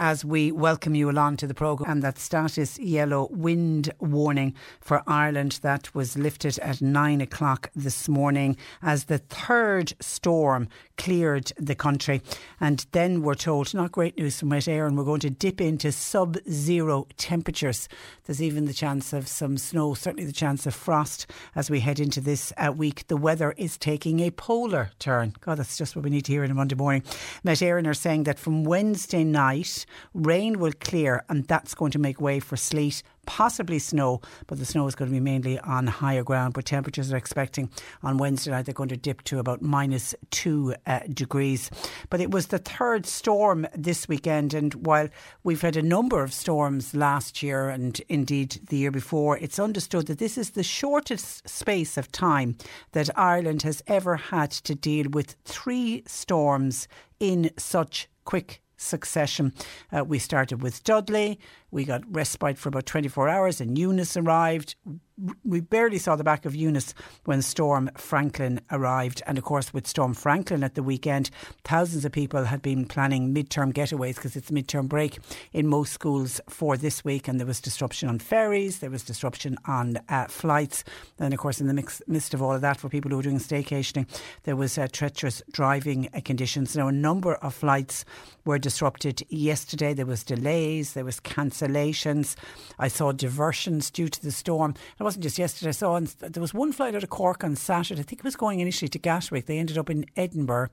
As we welcome you along to the programme. And that status yellow wind warning for Ireland that was lifted at nine o'clock this morning as the third storm cleared the country. And then we're told, not great news from Met Éireann, and we're going to dip into sub zero temperatures. There's even the chance of some snow, certainly the chance of frost as we head into this uh, week. The weather is taking a polar turn. God, that's just what we need to hear on a Monday morning. Met Éireann are saying that from Wednesday night, rain will clear and that's going to make way for sleet possibly snow, but the snow is going to be mainly on higher ground. But temperatures are expecting on Wednesday night they're going to dip to about minus two uh, degrees. But it was the third storm this weekend, and while we've had a number of storms last year and indeed the year before, it's understood that this is the shortest space of time that Ireland has ever had to deal with three storms in such quick succession. Uh, we started with Dudley. We got respite for about 24 hours, and Eunice arrived. We barely saw the back of Eunice when Storm Franklin arrived. And of course, with Storm Franklin at the weekend, thousands of people had been planning midterm getaways because it's midterm break in most schools for this week. And there was disruption on ferries, there was disruption on uh, flights. And of course, in the mix, midst of all of that, for people who were doing staycationing, there was uh, treacherous driving uh, conditions. Now, a number of flights were disrupted yesterday. There was delays, there was cancellations. I saw diversions due to the storm. It wasn't just yesterday. I saw there was one flight out of Cork on Saturday. I think it was going initially to Gatwick. They ended up in Edinburgh.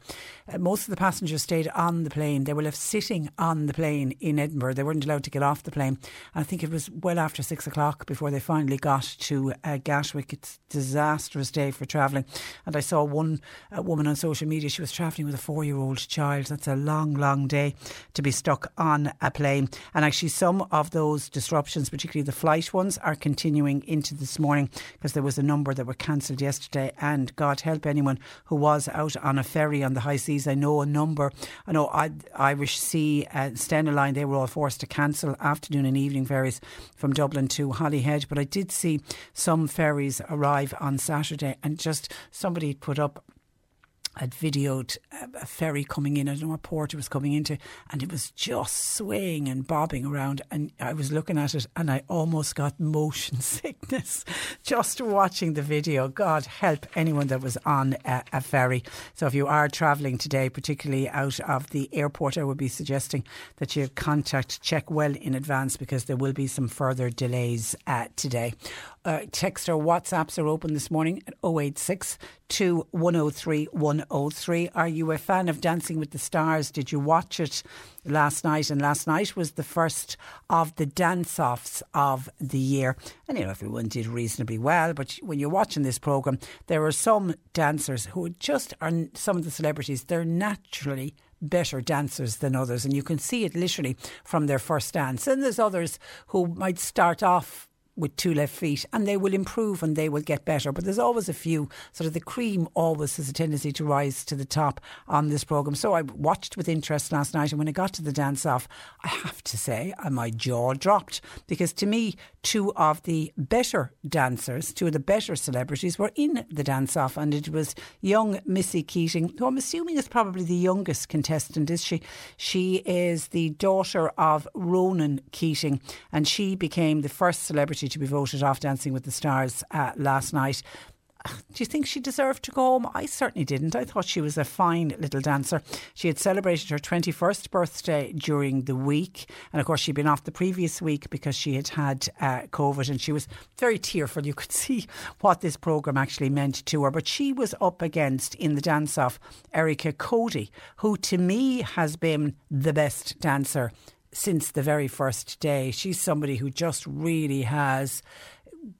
Uh, most of the passengers stayed on the plane. They were left sitting on the plane in Edinburgh. They weren't allowed to get off the plane. And I think it was well after six o'clock before they finally got to uh, Gatwick. It's a disastrous day for travelling. And I saw one uh, woman on social media. She was travelling with a four-year-old child. That's a long, long day to be stuck on a plane. And actually, some of those disruptions, particularly the flight ones, are continuing into this morning because there was a number that were cancelled yesterday. And God help anyone who was out on a ferry on the high seas. I know a number. I know I, Irish Sea, uh, Stena Line, they were all forced to cancel afternoon and evening ferries from Dublin to Holyhead. But I did see some ferries arrive on Saturday and just somebody put up had videoed a ferry coming in. I don't know what port it was coming into, and it was just swaying and bobbing around. And I was looking at it, and I almost got motion sickness just watching the video. God help anyone that was on a, a ferry. So if you are travelling today, particularly out of the airport, I would be suggesting that you contact check well in advance because there will be some further delays uh, today. Uh, text or WhatsApps are open this morning at 086 103 103. Oh are you a fan of Dancing with the Stars? Did you watch it last night? And last night was the first of the dance offs of the year. And you know, everyone did reasonably well. But when you're watching this programme, there are some dancers who just are some of the celebrities, they're naturally better dancers than others. And you can see it literally from their first dance. And there's others who might start off with two left feet and they will improve and they will get better. But there's always a few, sort of the cream always has a tendency to rise to the top on this programme. So I watched with interest last night and when I got to the dance off, I have to say uh, my jaw dropped because to me, two of the better dancers, two of the better celebrities were in the dance off and it was young Missy Keating, who I'm assuming is probably the youngest contestant, is she? She is the daughter of Ronan Keating and she became the first celebrity to be voted off Dancing with the Stars uh, last night. do you think she deserved to go home? I certainly didn't. I thought she was a fine little dancer. She had celebrated her 21st birthday during the week. And of course, she'd been off the previous week because she had had uh, COVID and she was very tearful. You could see what this programme actually meant to her. But she was up against, in the dance off, Erica Cody, who to me has been the best dancer since the very first day. She's somebody who just really has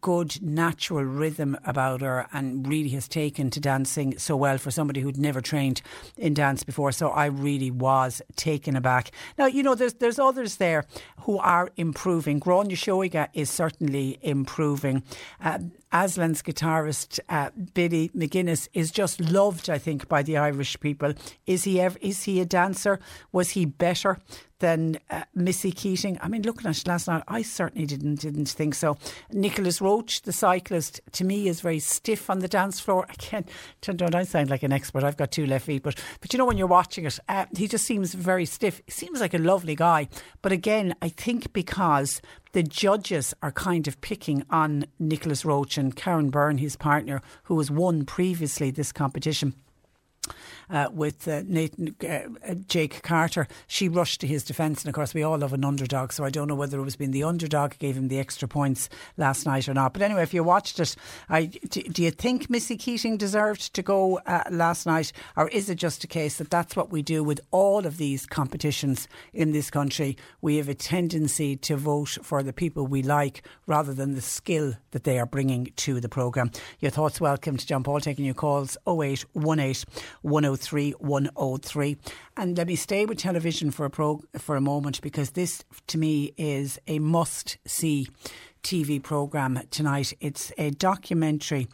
good natural rhythm about her and really has taken to dancing so well for somebody who'd never trained in dance before. So I really was taken aback. Now, you know, there's there's others there who are improving. Gráinne Seoige is certainly improving. Uh, Aslan's guitarist uh, Billy McGuinness is just loved, I think, by the Irish people. Is he ever, is he a dancer? Was he better than uh, Missy Keating? I mean, looking at it last night, I certainly didn't didn't think so. Nicolas Roche, the cyclist, to me is very stiff on the dance floor. Again, don't I sound like an expert? I've got two left feet, but but you know when you're watching it, uh, he just seems very stiff. He seems like a lovely guy, but again, I think because the judges are kind of picking on Nicolas Roche and Karen Byrne, his partner, who has won previously this competition uh, with uh, Nathan uh, uh, Jake Carter. She rushed to his defence, and of course we all love an underdog. So I don't know whether it was being the underdog gave him the extra points last night or not. But anyway, if you watched it, I, do, do you think Missy Keating deserved to go uh, last night, or is it just a case that that's what we do with all of these competitions in this country? We have a tendency to vote for the people we like rather than the skill that they are bringing to the programme. Your thoughts welcome to John Paul taking your calls 0818 103 103. And let me stay with television for a pro, for a moment because this to me is a must see TV programme tonight. It's a documentary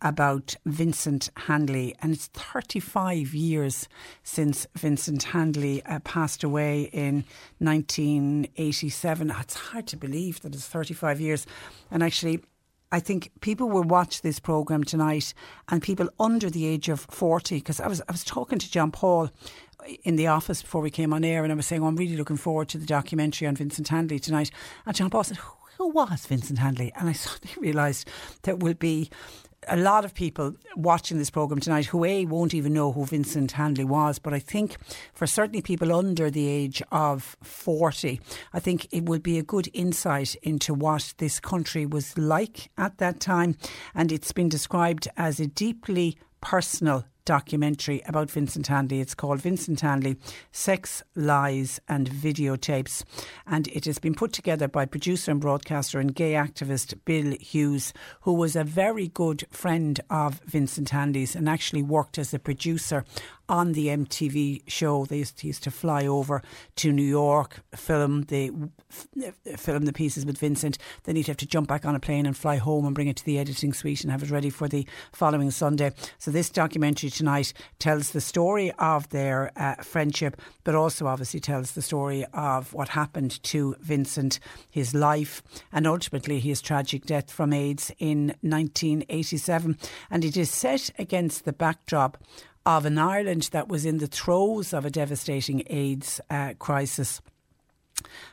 about Vincent Hanley, and it's 35 years since Vincent Hanley uh, passed away in 1987. It's hard to believe that it's 35 years. And actually, I think people will watch this programme tonight and people under the age of 40, because I was, I was talking to John Paul in the office before we came on air and I was saying, oh, I'm really looking forward to the documentary on Vincent Hanley tonight. And John Paul said, who was Vincent Hanley? And I suddenly realised there will be a lot of people watching this programme tonight who A won't even know who Vincent Hanley was, but I think for certainly people under the age of 40, I think it will be a good insight into what this country was like at that time. And it's been described as a deeply personal documentary about Vincent Hanley. It's called Vincent Hanley Sex, Lies and Videotapes. And it has been put together by producer and broadcaster and gay activist Bill Hughes, who was a very good friend of Vincent Hanley's and actually worked as a producer on the MTV show. They used, to, used to fly over to New York, film the film the pieces with Vincent. Then he'd have to jump back on a plane and fly home and bring it to the editing suite and have it ready for the following Sunday. So this documentary tonight tells the story of their uh, friendship, but also obviously tells the story of what happened to Vincent, his life, and ultimately his tragic death from AIDS in 1987. And it is set against the backdrop of an Ireland that was in the throes of a devastating AIDS uh, crisis.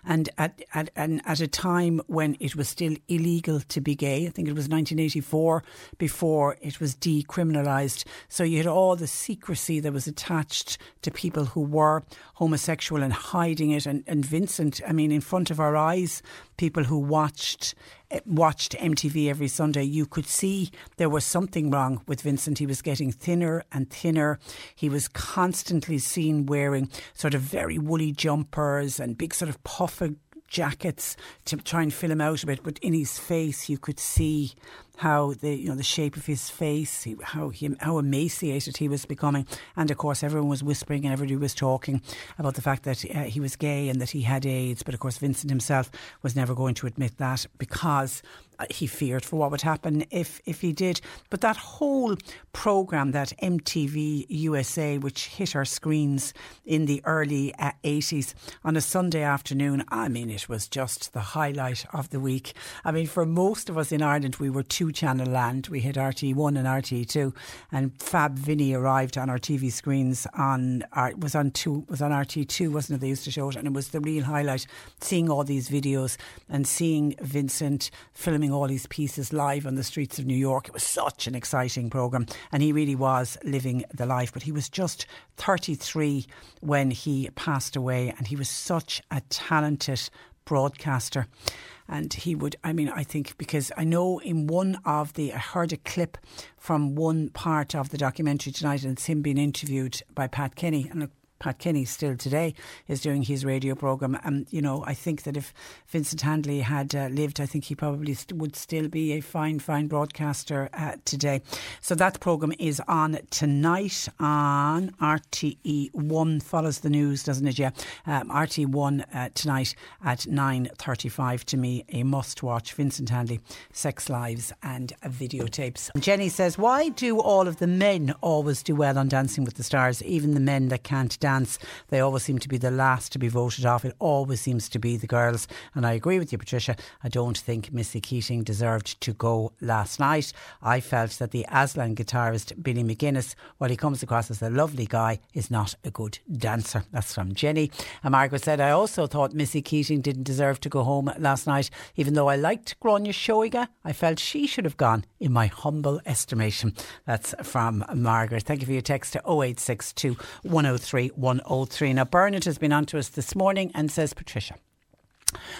And at, at, and at a time when it was still illegal to be gay, I think it was 1984 before it was decriminalised. So you had all the secrecy that was attached to people who were homosexual and hiding it. And, and Vincent, I mean, in front of our eyes, people who watched watched MTV every Sunday, you could see there was something wrong with Vincent. He was getting thinner and thinner. He was constantly seen wearing sort of very woolly jumpers and big sort of puffer jackets to try and fill him out a bit. But in his face, you could see how the you know the shape of his face, how he, how emaciated he was becoming, and of course everyone was whispering and everybody was talking about the fact that uh, he was gay and that he had AIDS. But of course Vincent himself was never going to admit that because he feared for what would happen if if he did. But that whole program, that MTV USA, which hit our screens in the early uh, 80s on a Sunday afternoon, I mean, it was just the highlight of the week. I mean, for most of us in Ireland, we were two channel land. We had RTE1 and RTE2, and Fab Vinny arrived on our TV screens on was on two was on RTE2, wasn't it? They used to show it, and it was the real highlight. Seeing all these videos and seeing Vincent filming performing all his pieces live on the streets of New York. It was such an exciting programme, and he really was living the life. But he was just 33 when he passed away, and he was such a talented broadcaster and he would I mean I think because I know in one of the I heard a clip from one part of the documentary tonight and it's him being interviewed by Pat Kenny and Pat Kenny still today is doing his radio programme. And, you know, I think that if Vincent Hanley had uh, lived, I think he probably st- would still be a fine, fine broadcaster uh, today. So that programme is on tonight on RTE1. Follows the news, doesn't it? Yeah. Um, RTE1 uh, tonight at 9.35 to me, a must watch. Vincent Hanley, Sex Lives and videotapes. Jenny says, why do all of the men always do well on Dancing with the Stars, even the men that can't dance? Dance, they always seem to be the last to be voted off. It always seems to be the girls. And I agree with you, Patricia. I don't think Missy Keating deserved to go last night. I felt that the Aslan guitarist Billy McGuinness, while he comes across as a lovely guy, is not a good dancer. That's from Jenny. And Margaret said, I also thought Missy Keating didn't deserve to go home last night. Even though I liked Gráinne Seoige, I felt she should have gone, in my humble estimation. That's from Margaret. Thank you for your text to 0862 103 103. Now, Bernard has been on to us this morning and says, Patricia.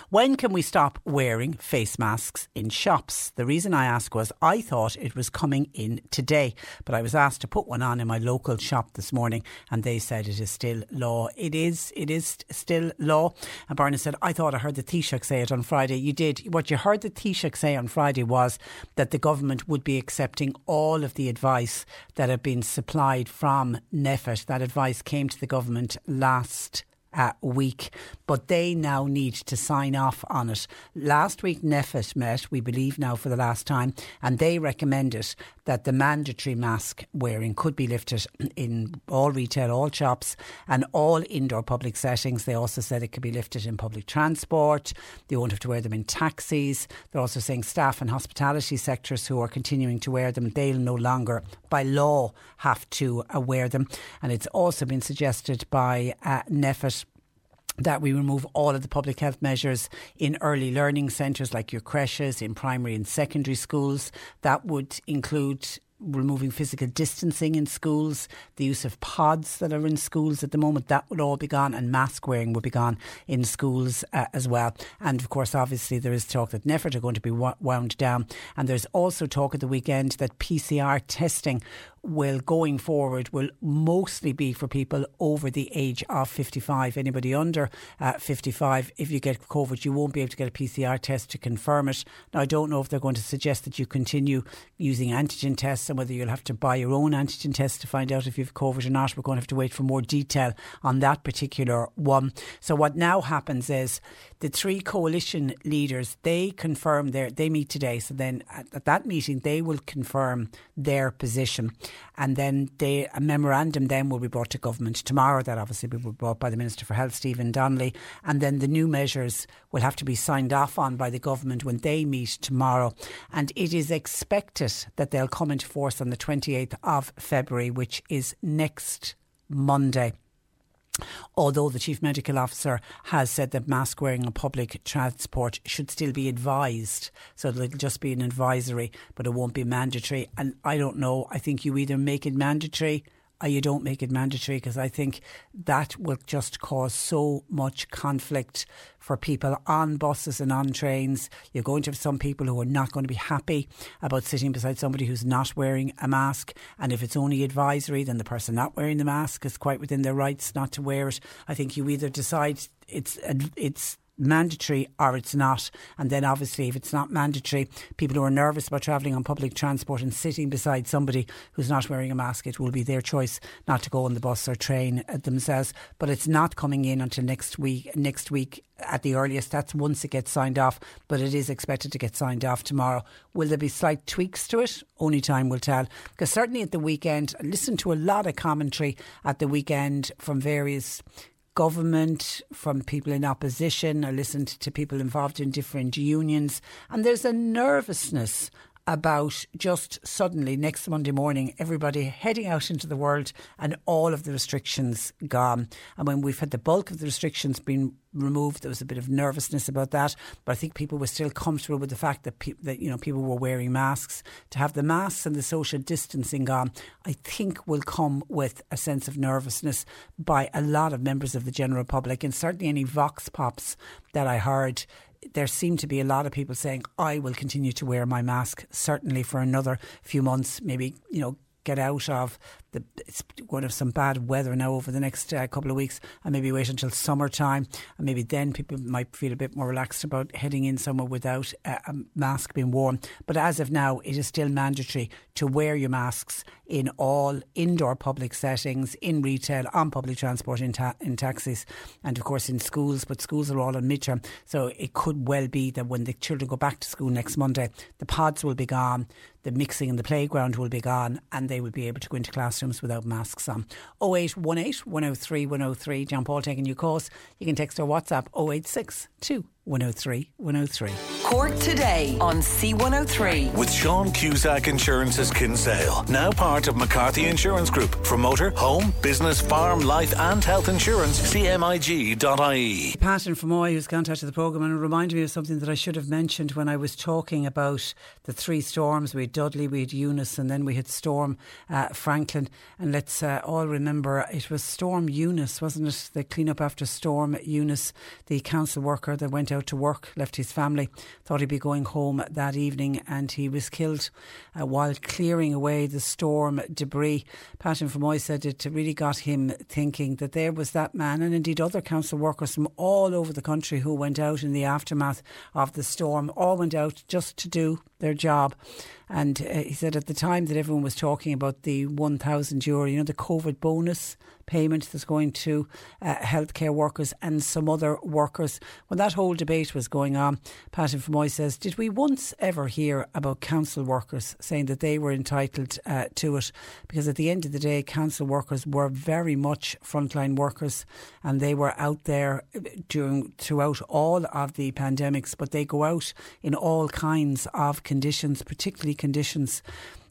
When can we stop wearing face masks in shops? The reason I ask was I thought it was coming in today, but I was asked to put one on in my local shop this morning and they said it is still law. It is, it is still law. And Barney said, I thought I heard the Taoiseach say it on Friday. You did. What you heard the Taoiseach say on Friday was that the government would be accepting all of the advice that had been supplied from NPHET. That advice came to the government last uh, week, but they now need to sign off on it. Last week, NPHET met, we believe now for the last time, and they recommend recommended that the mandatory mask wearing could be lifted in all retail, all shops, and all indoor public settings. They also said it could be lifted in public transport. They won't have to wear them in taxis. They're also saying staff and hospitality sectors who are continuing to wear them, they'll no longer, by law, have to uh, wear them. And it's also been suggested by uh, NPHET that we remove all of the public health measures in early learning centres like your creches, in primary and secondary schools. That would include removing physical distancing in schools, the use of pods that are in schools at the moment, that would all be gone, and mask wearing would be gone in schools uh, as well. And of course, obviously, there is talk that NPHET are going to be wound down. And there's also talk at the weekend that PCR testing will going forward will mostly be for people over the age of 55 anybody under uh, 55 if you get covid you won't be able to get a PCR test to confirm it. Now I don't know if they're going to suggest that you continue using antigen tests and whether you'll have to buy your own antigen test to find out if you've covid or not. We're going to have to wait for more detail on that particular one. So what now happens is the three coalition leaders they confirm their they meet today so then at, at that meeting they will confirm their position and then they, a memorandum then will be brought to government tomorrow. That obviously will be brought by the Minister for Health, Stephen Donnelly, and then the new measures will have to be signed off on by the government when they meet tomorrow. And it is expected that they'll come into force on the 28th of February, which is next Monday although the Chief Medical Officer has said that mask wearing on public transport should still be advised. So it'll just be an advisory, but it won't be mandatory. And I don't know, I think you either make it mandatory uh, you don't make it mandatory because I think that will just cause so much conflict for people on buses and on trains. You're going to have some people who are not going to be happy about sitting beside somebody who's not wearing a mask. And if it's only advisory, then the person not wearing the mask is quite within their rights not to wear it. I think you either decide it's it's mandatory or it's not. And then obviously, if it's not mandatory, people who are nervous about travelling on public transport and sitting beside somebody who's not wearing a mask, it will be their choice not to go on the bus or train uh, themselves. But it's not coming in until next week. Next week at the earliest. That's once it gets signed off, but it is expected to get signed off tomorrow. Will there be slight tweaks to it? Only time will tell. Because certainly at the weekend, I listened to a lot of commentary at the weekend from various government, from people in opposition. I listened to people involved in different unions, and there's a nervousness about just suddenly next Monday morning, everybody heading out into the world and all of the restrictions gone. And when we've had the bulk of the restrictions being removed. There was a bit of nervousness about that, but I think people were still comfortable with the fact that pe- that you know people were wearing masks. To have the masks and the social distancing gone, I think will come with a sense of nervousness by a lot of members of the general public, and certainly any vox pops that I heard there seem to be a lot of people saying, I will continue to wear my mask, certainly for another few months, maybe, you know, get out of the, it's going to have some bad weather now over the next uh, couple of weeks. And maybe wait until summertime. And maybe then people might feel a bit more relaxed about heading in somewhere without a, a mask being worn. But as of now it is still mandatory to wear your masks in all indoor public settings in retail on public transport in, ta- in taxis and of course in schools but schools are all on midterm. So it could well be that when the children go back to school next Monday the pods will be gone the mixing in the playground will be gone and they will be able to go into classrooms without masks on. 0818 103 103. John Paul taking your calls. You can text or WhatsApp 086 2 103 103. Cork today on C103. With Sean Cusack Insurance's Kinsale, now part of McCarthy Insurance Group. For motor, home, business, farm, life, and health insurance, cmig.ie. Pat in Fermoy, who's contacted the programme, and reminded me of something that I should have mentioned when I was talking about the three storms. We had Dudley, we had Eunice, and then we had Storm uh, Franklin. And let's uh, all remember it was Storm Eunice, wasn't it? The clean up after Storm Eunice, the council worker that went out out to work, left his family, thought he'd be going home that evening, and he was killed uh, while clearing away the storm debris. Pat in Fermoy said it really got him thinking that there was that man, and indeed other council workers from all over the country who went out in the aftermath of the storm, all went out just to do their job. And uh, he said at the time that everyone was talking about the 1,000 euro, you know, the COVID bonus payment that's going to uh, healthcare workers and some other workers. When that whole debate was going on, Pat in Fermoy says, Did we once ever hear about council workers saying that they were entitled uh, to it? Because at the end of the day, council workers were very much frontline workers and they were out there during throughout all of the pandemics, but they go out in all kinds of conditions, particularly conditions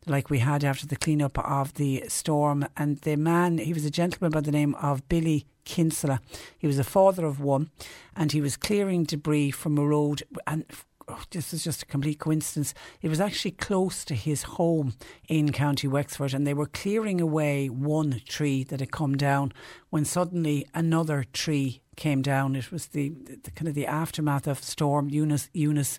like we had after the cleanup of the storm. And the man, he was a gentleman by the name of Billy Kinsella. He was a father of one, and he was clearing debris from a road. And oh, this is just a complete coincidence. It was actually close to his home in County Wexford, and they were clearing away one tree that had come down when suddenly another tree came down. It was the, the, kind of the aftermath of Storm Eunice. Eunice,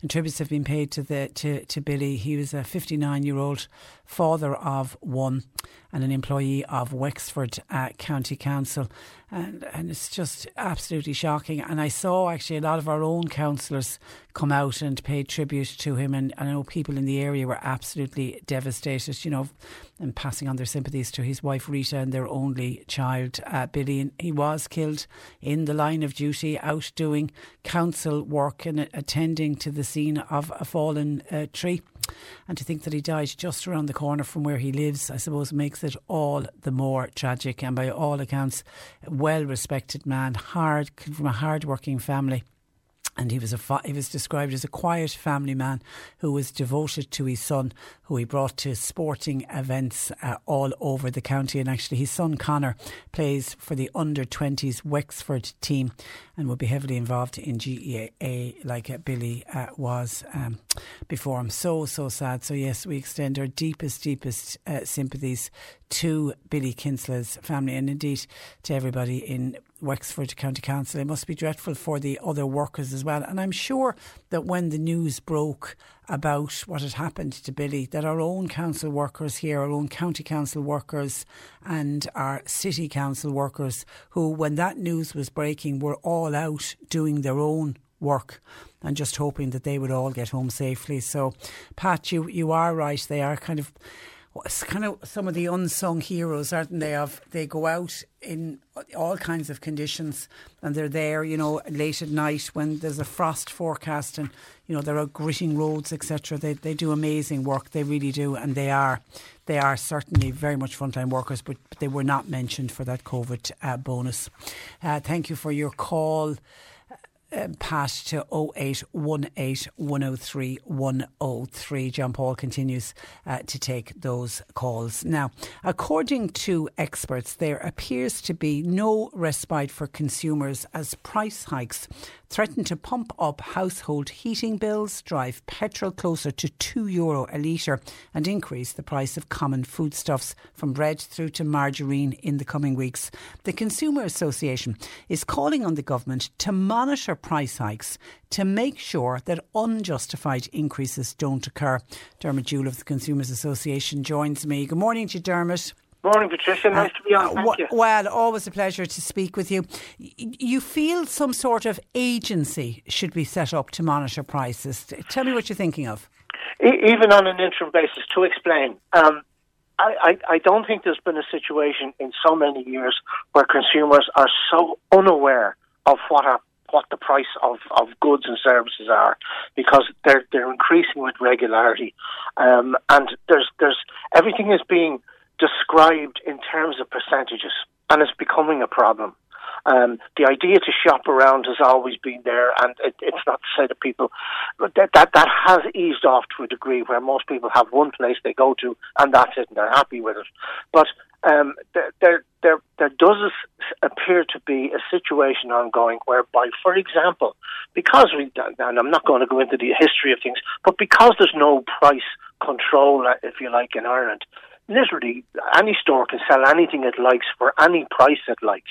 and tributes have been paid to the to, to Billy. He was a 59 year old father of one and an employee of Wexford uh, County Council, and and it's just absolutely shocking. And I saw actually a lot of our own councillors come out and pay tribute to him, and I know people in the area were absolutely devastated. You know, and passing on their sympathies to his wife Rita and their only child uh, Billy. And he was killed in the line of duty, out doing council work and attending to the scene of a fallen uh, tree. And to think that he died just around the corner from where he lives, I suppose, makes it all the more tragic. And by all accounts, a well respected man, hard from a hard working family and he was a fa- he was described as a quiet family man who was devoted to his son, who he brought to sporting events uh, all over the county. And actually, his son Connor plays for the under twenties Wexford team, and will be heavily involved in GAA like uh, Billy uh, was um, before him. So so sad. So yes, we extend our deepest deepest uh, sympathies to Billy Kinsella's family and indeed to everybody in Wexford County Council. It must be dreadful for the other workers as well. And I'm sure that when the news broke about what had happened to Billy, that our own council workers here, our own county council workers and our city council workers, who, when that news was breaking, were all out doing their own work and just hoping that they would all get home safely. So, Pat, you, you are right. They are kind of it's kind of some of the unsung heroes, aren't they? Of they go out in all kinds of conditions and they're there, you know, late at night when there's a frost forecast and you know there are gritting roads, etc. They they do amazing work. They really do, and they are they are certainly very much frontline workers, but, but they were not mentioned for that COVID uh, bonus. Uh, thank you for your call. Uh, Pat to 0818 103 103. John Paul continues uh, to take those calls. Now, according to experts, there appears to be no respite for consumers as price hikes threaten to pump up household heating bills, drive petrol closer to €2 Euro a litre, and increase the price of common foodstuffs from bread through to margarine in the coming weeks. The Consumer Association is calling on the government to monitor price hikes to make sure that unjustified increases don't occur. Dermot Jewell of the Consumers Association joins me. Good morning to you, Dermot. Morning, Patricia. Nice uh, to be on. Thank uh, you. Well, always a pleasure to speak with you. You feel some sort of agency should be set up to monitor prices. Tell me what you're thinking of. Even on an interim basis, to explain. Um, I, I, I don't think there's been a situation in so many years where consumers are so unaware of what are what the price of, of goods and services are because they're they're increasing with regularity, um, and there's there's everything is being described in terms of percentages, and it's becoming a problem. Um, the idea to shop around has always been there, and it, it's not to say that people that, that that has eased off to a degree where most people have one place they go to, and that's it, and they're happy with it. But um, there, there, there, there does appear to be a situation ongoing whereby, for example, because we, and I'm not going to go into the history of things, but because there's no price control, if you like, in Ireland, literally any store can sell anything it likes for any price it likes.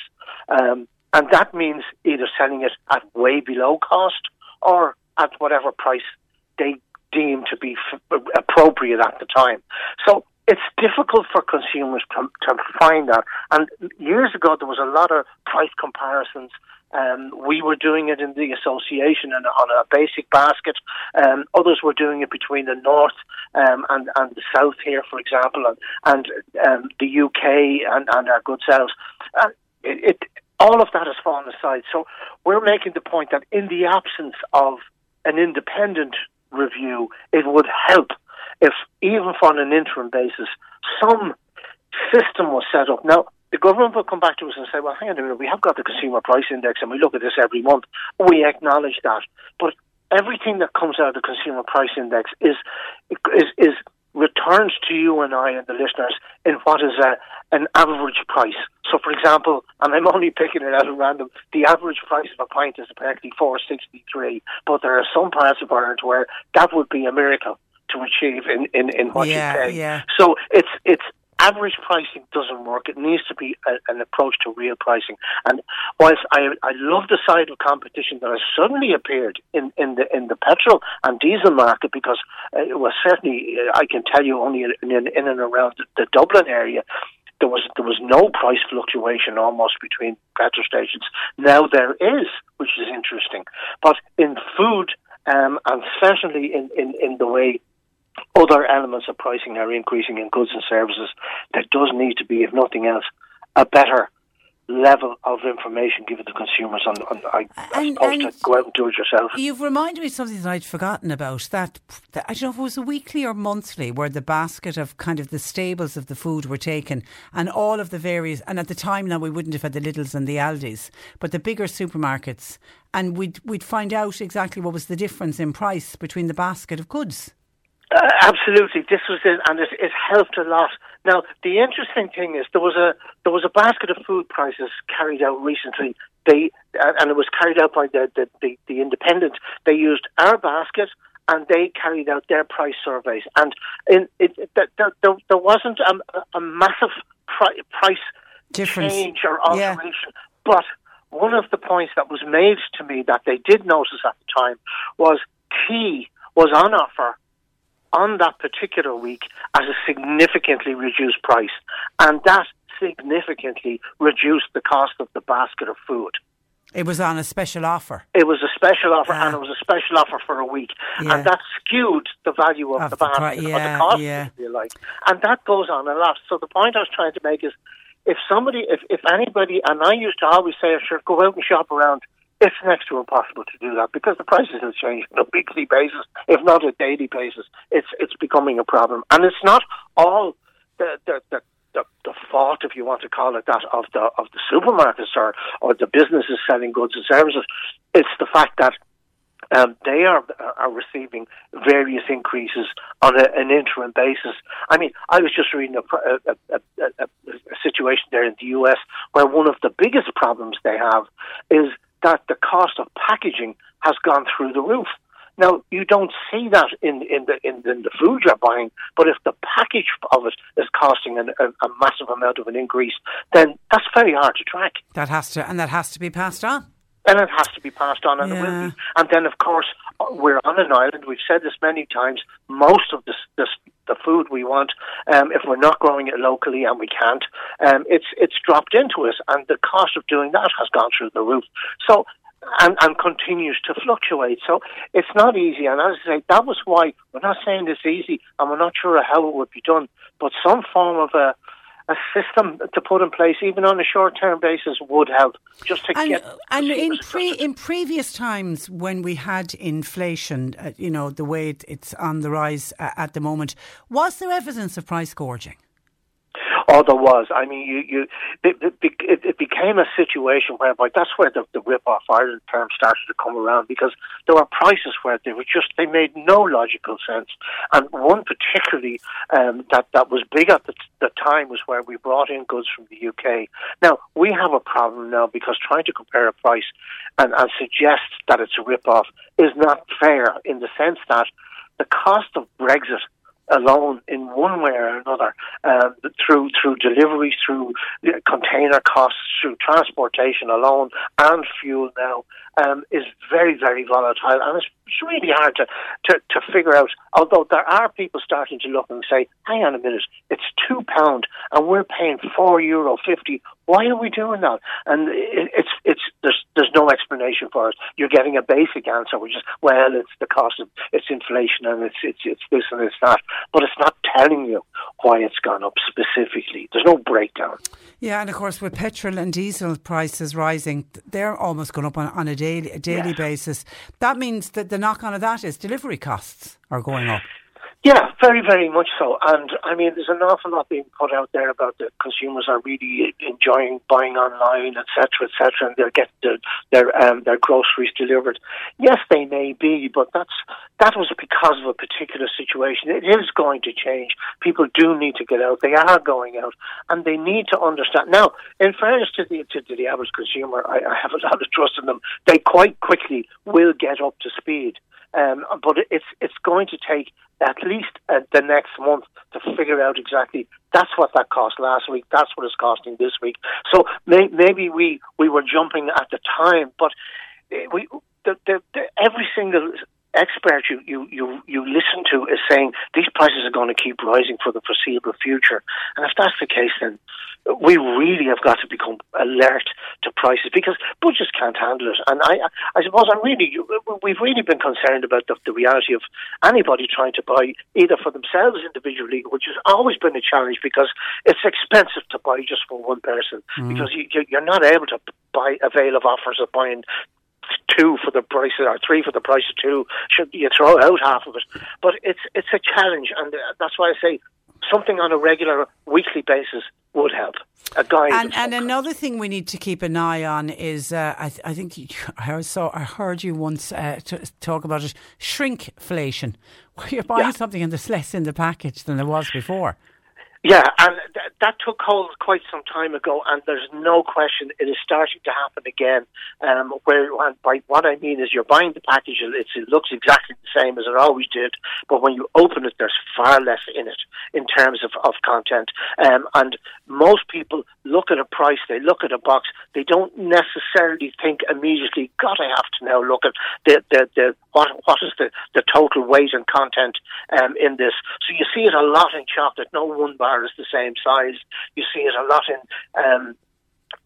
Um, and that means either selling it at way below cost or at whatever price they deem to be f- appropriate at the time. So it's difficult for consumers to, to find that. And years ago, there was a lot of price comparisons um, we were doing it in the association and on a basic basket. Um, others were doing it between the north um, and and the south here, for example, and, and um, the UK and, and our good selves. Uh, it, it all of that has fallen aside. So we're making the point that in the absence of an independent review, it would help if, even on an interim basis, some system was set up. Now, the government will come back to us and say, well, hang on a minute, we have got the consumer price index and we look at this every month. We acknowledge that. But everything that comes out of the consumer price index is, is, is returns to you and I and the listeners in what is a, an average price. So, for example, and I'm only picking it out at random, the average price of a pint is apparently four sixty three, but there are some parts of Ireland where that would be a miracle to achieve in, in, in what yeah, you pay. Yeah. So it's it's average pricing doesn't work. It needs to be a, an approach to real pricing. And whilst I, I love the side of competition that has suddenly appeared in, in the in the petrol and diesel market, because uh, it was certainly I can tell you only in, in, in and around the, the Dublin area there was there was no price fluctuation almost between petrol stations. Now there is, which is interesting. But in food, um, and certainly in, in, in the way other elements of pricing are increasing in goods and services. There does need to be, if nothing else, a better level of information given to consumers on, on I, and, and to go out and do it yourself. You've reminded me of something that I'd forgotten about. That, that, I don't know if it was a weekly or monthly where the basket of kind of the staples of the food were taken and all of the various and at the time now we wouldn't have had the Lidls and the Aldis, but the bigger supermarkets and we'd we'd find out exactly what was the difference in price between the basket of goods. Uh, absolutely, this was it, and it, it helped a lot. Now, the interesting thing is there was a there was a basket of food prices carried out recently. They uh, and it was carried out by the the, the, the Independent. They used our basket and they carried out their price surveys. And in it, there, there, there wasn't a, a massive pri- price Difference. change or alteration, yeah. but one of the points that was made to me that they did notice at the time was tea was on offer on that particular week at a significantly reduced price. And that significantly reduced the cost of the basket of food. It was on a special offer. It was a special offer, ah. and it was a special offer for a week, yeah. and that skewed the value of, of the basket, the, yeah, or the cost, yeah. if you like. And that goes on a lot. So the point I was trying to make is, if somebody, if, if anybody, and I used to always say, sure, go out and shop around it's next to impossible to do that because the prices have changed on a weekly basis, if not a daily basis. It's it's becoming a problem, and it's not all the the, the, the, the fault, if you want to call it that, of the of the supermarkets or or the businesses selling goods and services. It's the fact that um, they are are receiving various increases on a, an interim basis. I mean, I was just reading a, a, a, a situation there in the US where one of the biggest problems they have is that the cost of packaging has gone through the roof. Now you don't see that in in the in, in the food you're buying, but if the package of it is costing an, a, a massive amount of an increase, then that's very hard to track. That has to and that has to be passed on. And it has to be passed on, and Yeah. it will be. And then, of course, we're on an island. We've said this many times. Most of this, this the food we want, um, if we're not growing it locally, and we can't, um, it's it's dropped into us, and the cost of doing that has gone through the roof. So. And, and continues to fluctuate. So it's not easy. And as I say, that was why we're not saying it's easy and we're not sure how it would be done. But some form of a, a system to put in place, even on a short term basis, would help just to And, get. and in pre, in previous times when we had inflation, uh, you know the way it, it's on the rise uh, at the moment, was there evidence of price gouging? Oh, there was. I mean, you, you, it, it, it became a situation whereby that's where the, the rip off Ireland term started to come around because there were prices where they were just they made no logical sense, and one particularly um, that that was big at the, the time was where we brought in goods from the UK. Now we have a problem now because trying to compare a price and, and suggest that it's a rip off is not fair in the sense that the cost of Brexit alone in one way or another um, through through delivery, through container costs, through transportation alone, and fuel now um, is very very volatile, and it's, really hard to, to to figure out. Although there are people starting to look and say, "Hang on a minute, it's two pound, and we're paying four euro fifty. Why are we doing that?" And it, it's it's there's there's no explanation for it. You're getting a basic answer, which is, "Well, it's the cost of it's inflation, and it's it's it's this and it's that," but it's not telling you why it's gone up specifically. There's no breakdown. Yeah, and of course with petrol and diesel prices rising, they're almost going up on, on a daily a daily Yeah. basis. That means that the knock on of that is delivery costs are going up. Yeah, very, very much so. And I mean, there's an awful lot being put out there about the consumers are really enjoying buying online, etc., etc., and they'll get their their, um, their groceries delivered. Yes, they may be, but that's that was because of a particular situation. It is going to change. People do need to get out. They are going out, and they need to understand. Now, in fairness to the to, the average consumer, I, I have a lot of trust in them. They quite quickly will get up to speed. Um, but it's it's going to take at least uh, the next month to figure out exactly that's what that cost last week. That's what it's costing this week. So may, maybe we we were jumping at the time, but uh, we the, the, the, every single expert you, you, you, you listen to is saying these prices are going to keep rising for the foreseeable future. And if that's the case, then we really have got to become alert to prices because budgets can't handle it. And I, I suppose I'm really, we've really been concerned about the, the reality of anybody trying to buy either for themselves individually, which has always been a challenge because it's expensive to buy just for one person mm. because you, you- you're not able to buy avail of offers of buying two for the price of, or three for the price of two. Should you throw out half of it? But it's it's a challenge, and uh, that's why I say something on a regular weekly basis would help. A guide. And and another thing we need to keep an eye on is uh, I, th- I think you, I saw I heard you once uh, t- talk about it shrinkflation, where you're buying Yeah. something and there's less in the package than there was before. Yeah, and th- that took hold quite some time ago, and there's no question it is starting to happen again. Um, where by what I mean is, you're buying the package, it looks exactly the same as it always did, but when you open it, there's far less in it in terms of, of content. Um, and most people look at a price, they look at a box, they don't necessarily think immediately, God, I have to now look at the, the, the what what is the, the total weight and content um, in this. So you see it a lot in chocolate. No one bar is the same size. You see it a lot in um,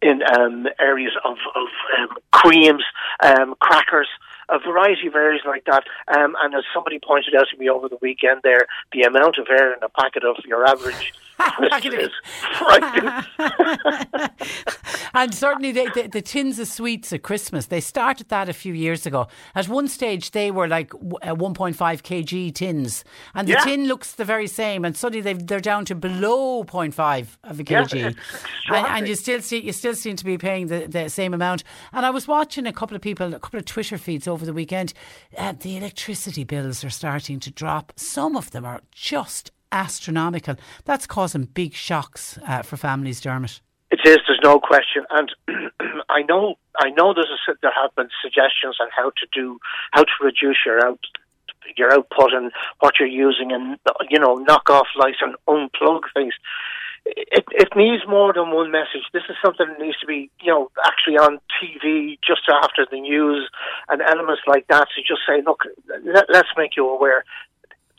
in um, areas of, of um, creams, um, crackers, a variety of areas like that. Um, and as somebody pointed out to me over the weekend, there the amount of air in a packet of your average crisp is frightening. and certainly the, the, the, tins of sweets at Christmas, they started that a few years ago. At one stage, they were like 1.5 kg tins, and the yeah. tin looks the very same. And suddenly they're down to below 0.5 of a kg, yeah, and, and, you still see you still seem to be paying the, the same amount. And I was watching a couple of people, a couple of Twitter feeds over the weekend. Uh, the electricity bills are starting to drop. Some of them are just astronomical. That's causing big shocks uh, for families, Dermot. It is. There's no question, and I know. I know. There's a, there have been suggestions on how to do how to reduce your out your output and what you're using, and you know, knock off lights and unplug things. It, it needs more than one message. This is something that needs to be, you know, actually on TV just after the news and elements like that to just say, look, let, let's make you aware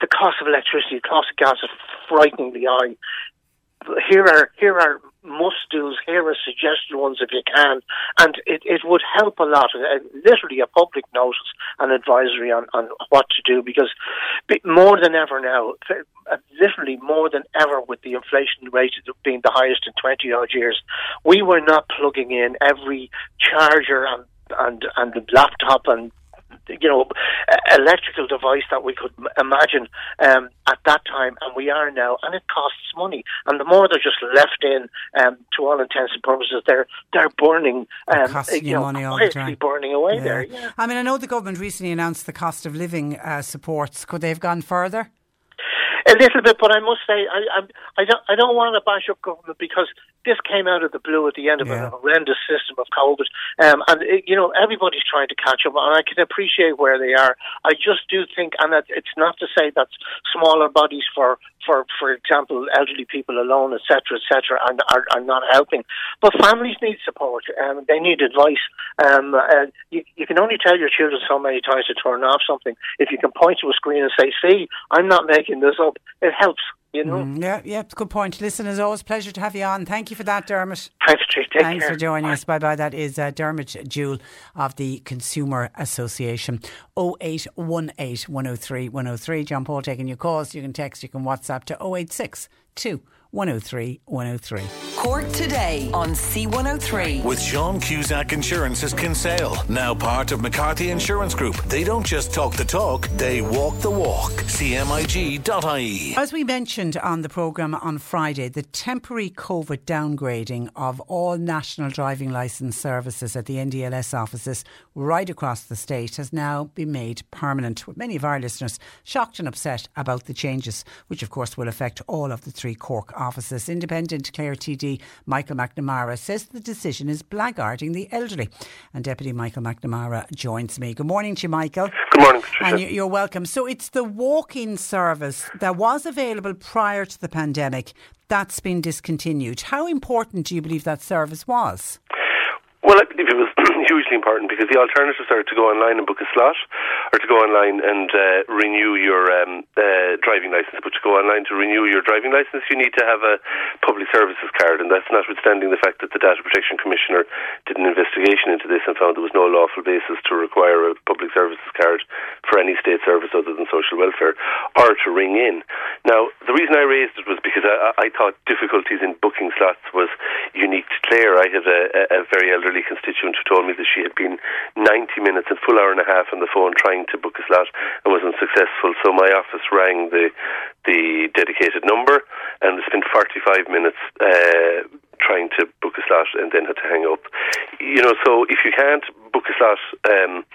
the cost of electricity, the cost of gas is frightening the eye. Here are here are must do's, here are suggested ones if you can, and it, it would help a lot. Uh, literally, a public notice and advisory on, on what to do because more than ever now, uh, literally more than ever with the inflation rate being the highest in 20 odd years, we were not plugging in every charger and and and the laptop and you know, electrical device that we could imagine um, at that time, and we are now, and it costs money. And the more they're just left in, um, to all intents and purposes, they're they're burning, um, you know, money all the time. burning away yeah. there. Yeah. I mean, I know the government recently announced the cost of living uh, supports. Could they have gone further? A little bit, but I must say, I, I, I don't, I don't want to bash up government because this came out of the blue at the end of yeah. a horrendous system of COVID, um, and it, you know everybody's trying to catch up, and I can appreciate where they are. I just do think, and it's not to say that smaller bodies for, for, for example, elderly people alone, etc., etc., are, are, are not helping, but families need support. Um, they need advice. Um, uh, you, you can only tell your children so many times to turn off something. If you can point to a screen and say, "See, I'm not making this up," it helps you know. Mm, yeah, yeah, good point. Listen, it's always pleasure to have you on. Thank you for that, Dermot. Thanks, Take Thanks care. for joining bye. us. Bye bye. That is uh, Dermot Jewell of the Consumer Association. 0818 103 103. John Paul taking your calls. You can text, you can WhatsApp to 086 2 103 103. Cork today on C103. With Sean Cusack Insurance's Kinsale, now part of McCarthy Insurance Group. They don't just talk the talk, they walk the walk. CMIG.ie. As we mentioned on the programme on Friday, the temporary COVID downgrading of all national driving licence services at the NDLS offices right across the state has now been made permanent. With many of our listeners shocked and upset about the changes, which of course will affect all of the three Cork offices. Independent Clare TD Michael McNamara says the decision is blackguarding the elderly. And Deputy Michael McNamara joins me. Good morning to you, Michael. Good morning, Patricia. And you're welcome. So it's the walk-in service that was available prior to the pandemic that's been discontinued. How important do you believe that service was? Well, I believe it was hugely important because the alternatives are to go online and book a slot, or to go online and uh, renew your um, uh, driving license. But to go online to renew your driving license, you need to have a public services card, and that's notwithstanding the fact that the Data Protection Commissioner did an investigation into this and found there was no lawful basis to require a public services card for any state service other than social welfare, or to ring in. Now, the reason I raised it was because I, I thought difficulties in booking slots was unique to Clare. I had a, a very elderly constituent who told me that she had been 90 minutes, a full hour and a half on the phone trying to book a slot and was unsuccessful. So my office rang the the dedicated number and spent 45 minutes uh, trying to book a slot and then had to hang up. You know, so if you can't book a slot, um,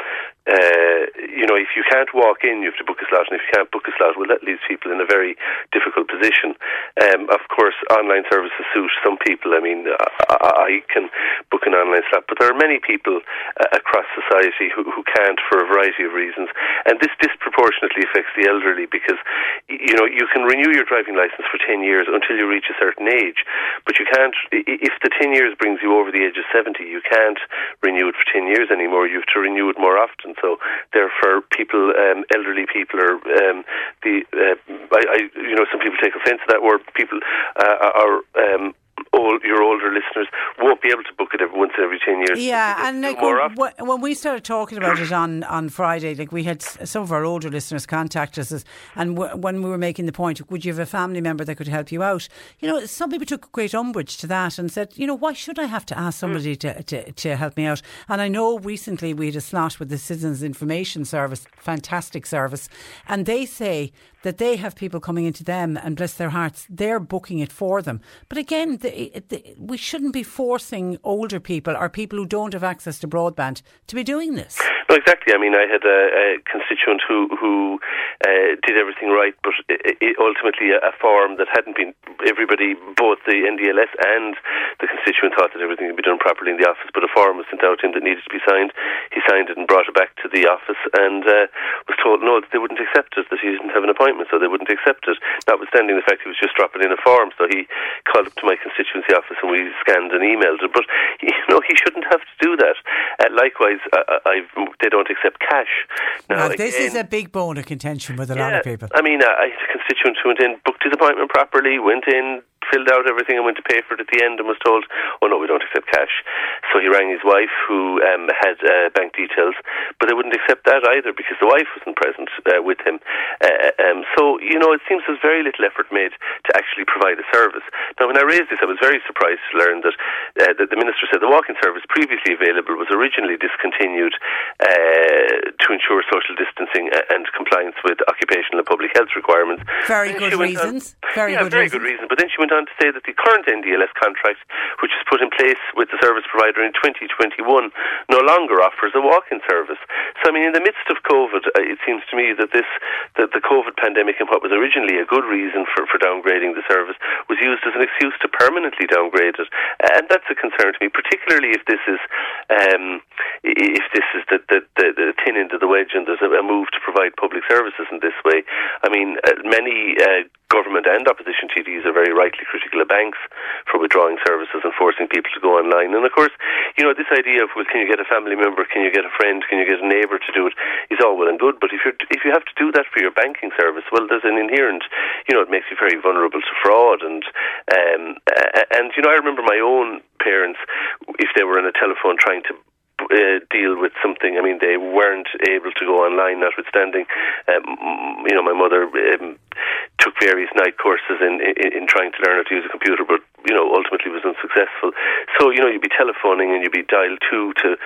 uh, you know, if you can't walk in, you have to book a slot, and if you can't book a slot, well, that leaves people in a very difficult position. Um, of course, online services suit some people. I mean, I, I can book an online slot, but there are many people uh, across society who, who can't for a variety of reasons, and this disproportionately affects the elderly because, you know, you can renew your driving license for ten years until you reach a certain age, but you can't. If the ten years brings you over the age of seventy, you can't renew it for ten years anymore. You have to renew it more often. So therefore, people, um, elderly people, are um, the uh, I, I, you know, some people take offence to that word. People uh, are. Um, all your older listeners won't be able to book it every once every ten years. Yeah, and like when, when we started talking about it on, on Friday, like we had some of our older listeners contact us, and w- when we were making the point, would you have a family member that could help you out? You know, some people took great umbrage to that and said, you know, why should I have to ask somebody mm. to, to, to help me out? And I know recently we had a slot with the Citizens Information Service, fantastic service, and they say that they have people coming into them and bless their hearts, they're booking it for them. But again, the, the, we shouldn't be forcing older people or people who don't have access to broadband to be doing this. No, exactly. I mean, I had a, a constituent who who uh, did everything right, but it, ultimately a, a, form that hadn't been. Everybody, both the NDLS and the constituent, thought that everything had been done properly in the office, but a form was sent out to him that needed to be signed. He signed it and brought it back to the office, and uh, was told no, they wouldn't accept it, that he didn't have an appointment, so they wouldn't accept it. Notwithstanding the fact he was just dropping in a form, so he called up to my constituency office and we scanned and emailed it. But you know, he shouldn't have to do that. Uh, likewise, I, they don't accept cash. Now, now this again, is a big bone of contention with a yeah, lot of people. I mean, I had a constituent who went in, booked his appointment properly, went in, filled out everything and went to pay for it at the end and was told, oh no, we don't accept cash. So he rang his wife who um, had uh, bank details, but they wouldn't accept that either because the wife wasn't present uh, with him. Uh, um, so, you know, it seems there's very little effort made to actually provide a service. Now, when I raised this, I was very surprised to learn that, uh, that the Minister said the walk-in service previously available was originally discontinued uh, to ensure social distancing and compliance with occupational and public health requirements. Very good reasons. On, very yeah, good very reasons. good reason. But then she went on on to say that the current NDLS contract, which was put in place with the service provider in 2021, no longer offers a walk-in service. So, I mean, in the midst of COVID, uh, it seems to me that this, that the COVID pandemic and what was originally a good reason for, for downgrading the service was used as an excuse to permanently downgrade it, and that's a concern to me, particularly if this is, um, if this is the, the, the, the thin end of the wedge and there's a, a move to provide public services in this way. I mean, uh, many uh, government and opposition TDs are very rightly critical of banks for withdrawing services and forcing people to go online. And of course, you know, this idea of well, can you get a family member, can you get a friend, can you get a neighbour to do it is all well and good. But if you if you have to do that for your banking service, well, there's an inherent, you know, it makes you very vulnerable to fraud. And um, and you know, I remember my own parents, if they were on a telephone trying to uh, deal with something. I mean, they weren't able to go online, notwithstanding. Um, you know, my mother um, took various night courses in, in, in trying to learn how to use a computer, but you know, ultimately was unsuccessful. So you know, you'd be telephoning and you'd be dial two to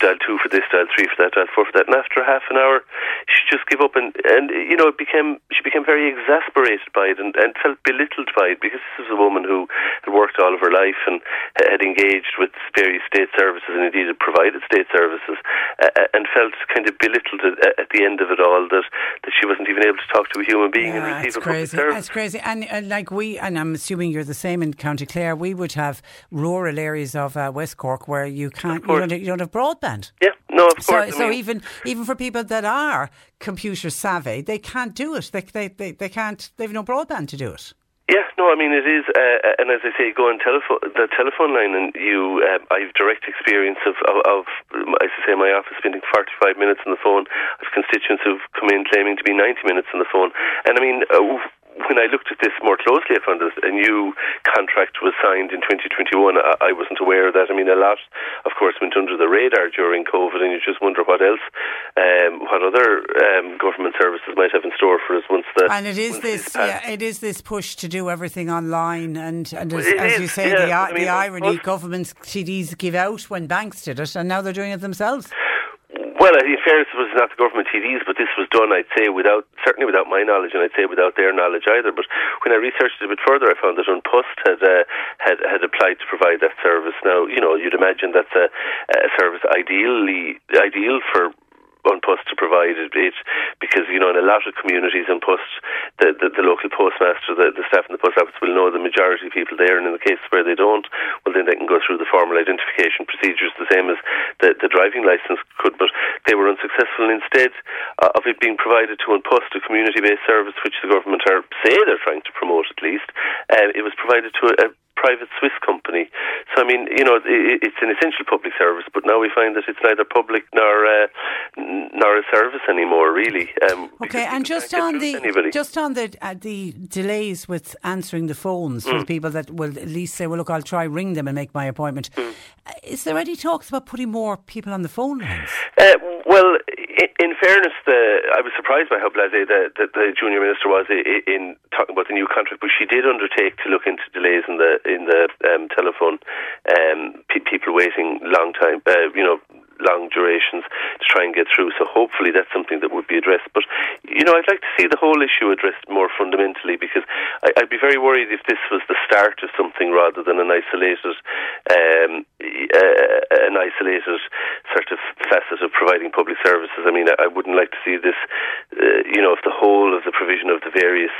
dial two for this, dial three for that, dial four for that, and after half an hour, she just gave up, and and you know, it became she became very exasperated by it and, and felt belittled by it because this was a woman who had worked all of her life and had engaged with various state services and indeed had provided state services uh, and felt kind of belittled at, at, the end of it all that, that she wasn't even able to talk to a human being yeah, a public service. That's crazy. And uh, like we, and I'm assuming you're the same in County Clare, we would have rural areas of uh, West Cork where you can't, you don't, you don't, have broadband. Yeah, no, of so, course. So, mean, even even for people that are computer savvy, they can't do it. They, they, they, they can't, they've no broadband to do it. Yeah, no, I mean it is, uh, uh, and as I say, go on telephone the telephone line, and you, uh, I have direct experience of, of, of, as I say, my office spending forty five minutes on the phone. I have constituents who've come in claiming to be ninety minutes on the phone, and I mean. Uh, when I looked at this more closely, I found that a new contract was signed in 2021. I, I wasn't aware of that. I mean, a lot, of course, went under the radar during COVID, and you just wonder what else, um, what other um, government services might have in store for us once the. And it is this, yeah, it is this push to do everything online, and and as, as you say, yeah, the, I mean, the irony, governments TDs give out when banks did it, and now they're doing it themselves. Well, in fairness, it was not the government TDs, but this was done, I'd say, without certainly without my knowledge, and I'd say without their knowledge either. But when I researched it a bit further, I found that An Post had uh, had had applied to provide that service. Now, you know, you'd imagine that's a, a service ideally ideal for An Post to provide it, because you know in a lot of communities An Post the, the, the local postmaster the, the staff in the post office will know the majority of people there and in the cases where they don't well then they can go through the formal identification procedures the same as the, the driving license could but they were unsuccessful and instead uh, of it being provided to An Post a community based service which the government are say they're trying to promote at least uh, it was provided to a, a private Swiss company. So I mean, you know, it, it's an essential public service, but now we find that it's neither public nor uh, nor a service anymore, really. Um, okay, and just on the anybody. just on the uh, the delays with answering the phones mm. for people that will at least say, "Well, look, I'll try ring them and make my appointment." Mm. Is there any talks about putting more people on the phone lines? Uh, well, in fairness, the, I was surprised by how blasé the, the, the, junior minister was in talking about the new contract, but she did undertake to look into delays in the in the um, telephone, um, people waiting long time, uh, you know, long durations to try and get through. So hopefully that's something that would be addressed. But you know, I'd like to see the whole issue addressed more fundamentally because I, would be very worried if this was the start of something rather than an isolated, um, uh, an isolated sort of facet of providing public services. I mean, I, I wouldn't like to see this, uh, you know, if the whole of the provision of the various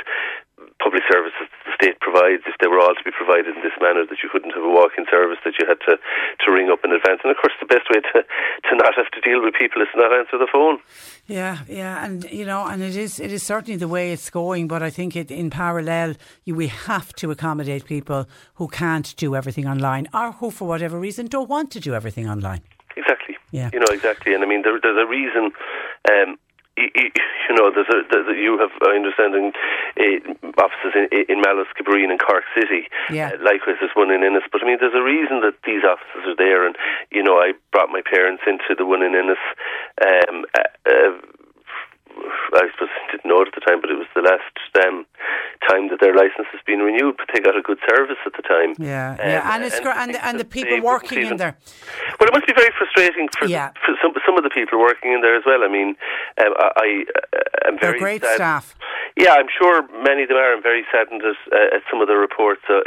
public services the state provides, if they were all to be provided in this manner, that you couldn't have a walk-in service, that you had to, to ring up in advance. And of course, the best way to, to not have to deal with people is to not answer the phone. Yeah, yeah, and you know, and it is it is certainly the way it's going. But I think it, in parallel, you, we have to accommodate people who can't do everything online, or who, for whatever reason, don't want to do everything online. Exactly. Yeah. You know exactly, and I mean, there, there's a reason. Um, you know, there's a, there's a, you have, I understand, in, uh, offices in, in Mallow, Skibbereen, and Cork City. Yeah. Uh, likewise, there's one in Ennis. But I mean, there's a reason that these offices are there. And you know, I brought my parents into the one in Ennis. Um, uh, uh I suppose didn't know it at the time, but it was the last um, time that their license has been renewed. But they got a good service at the time. Yeah, um, yeah, and it's and, and, and the people working in there. Well, it must be very frustrating for, yeah. for some some of the people working in there as well. I mean, um, I, I am very They're great sad. staff. Yeah, I'm sure many of them are. I'm very saddened at, uh, at some of the reports uh,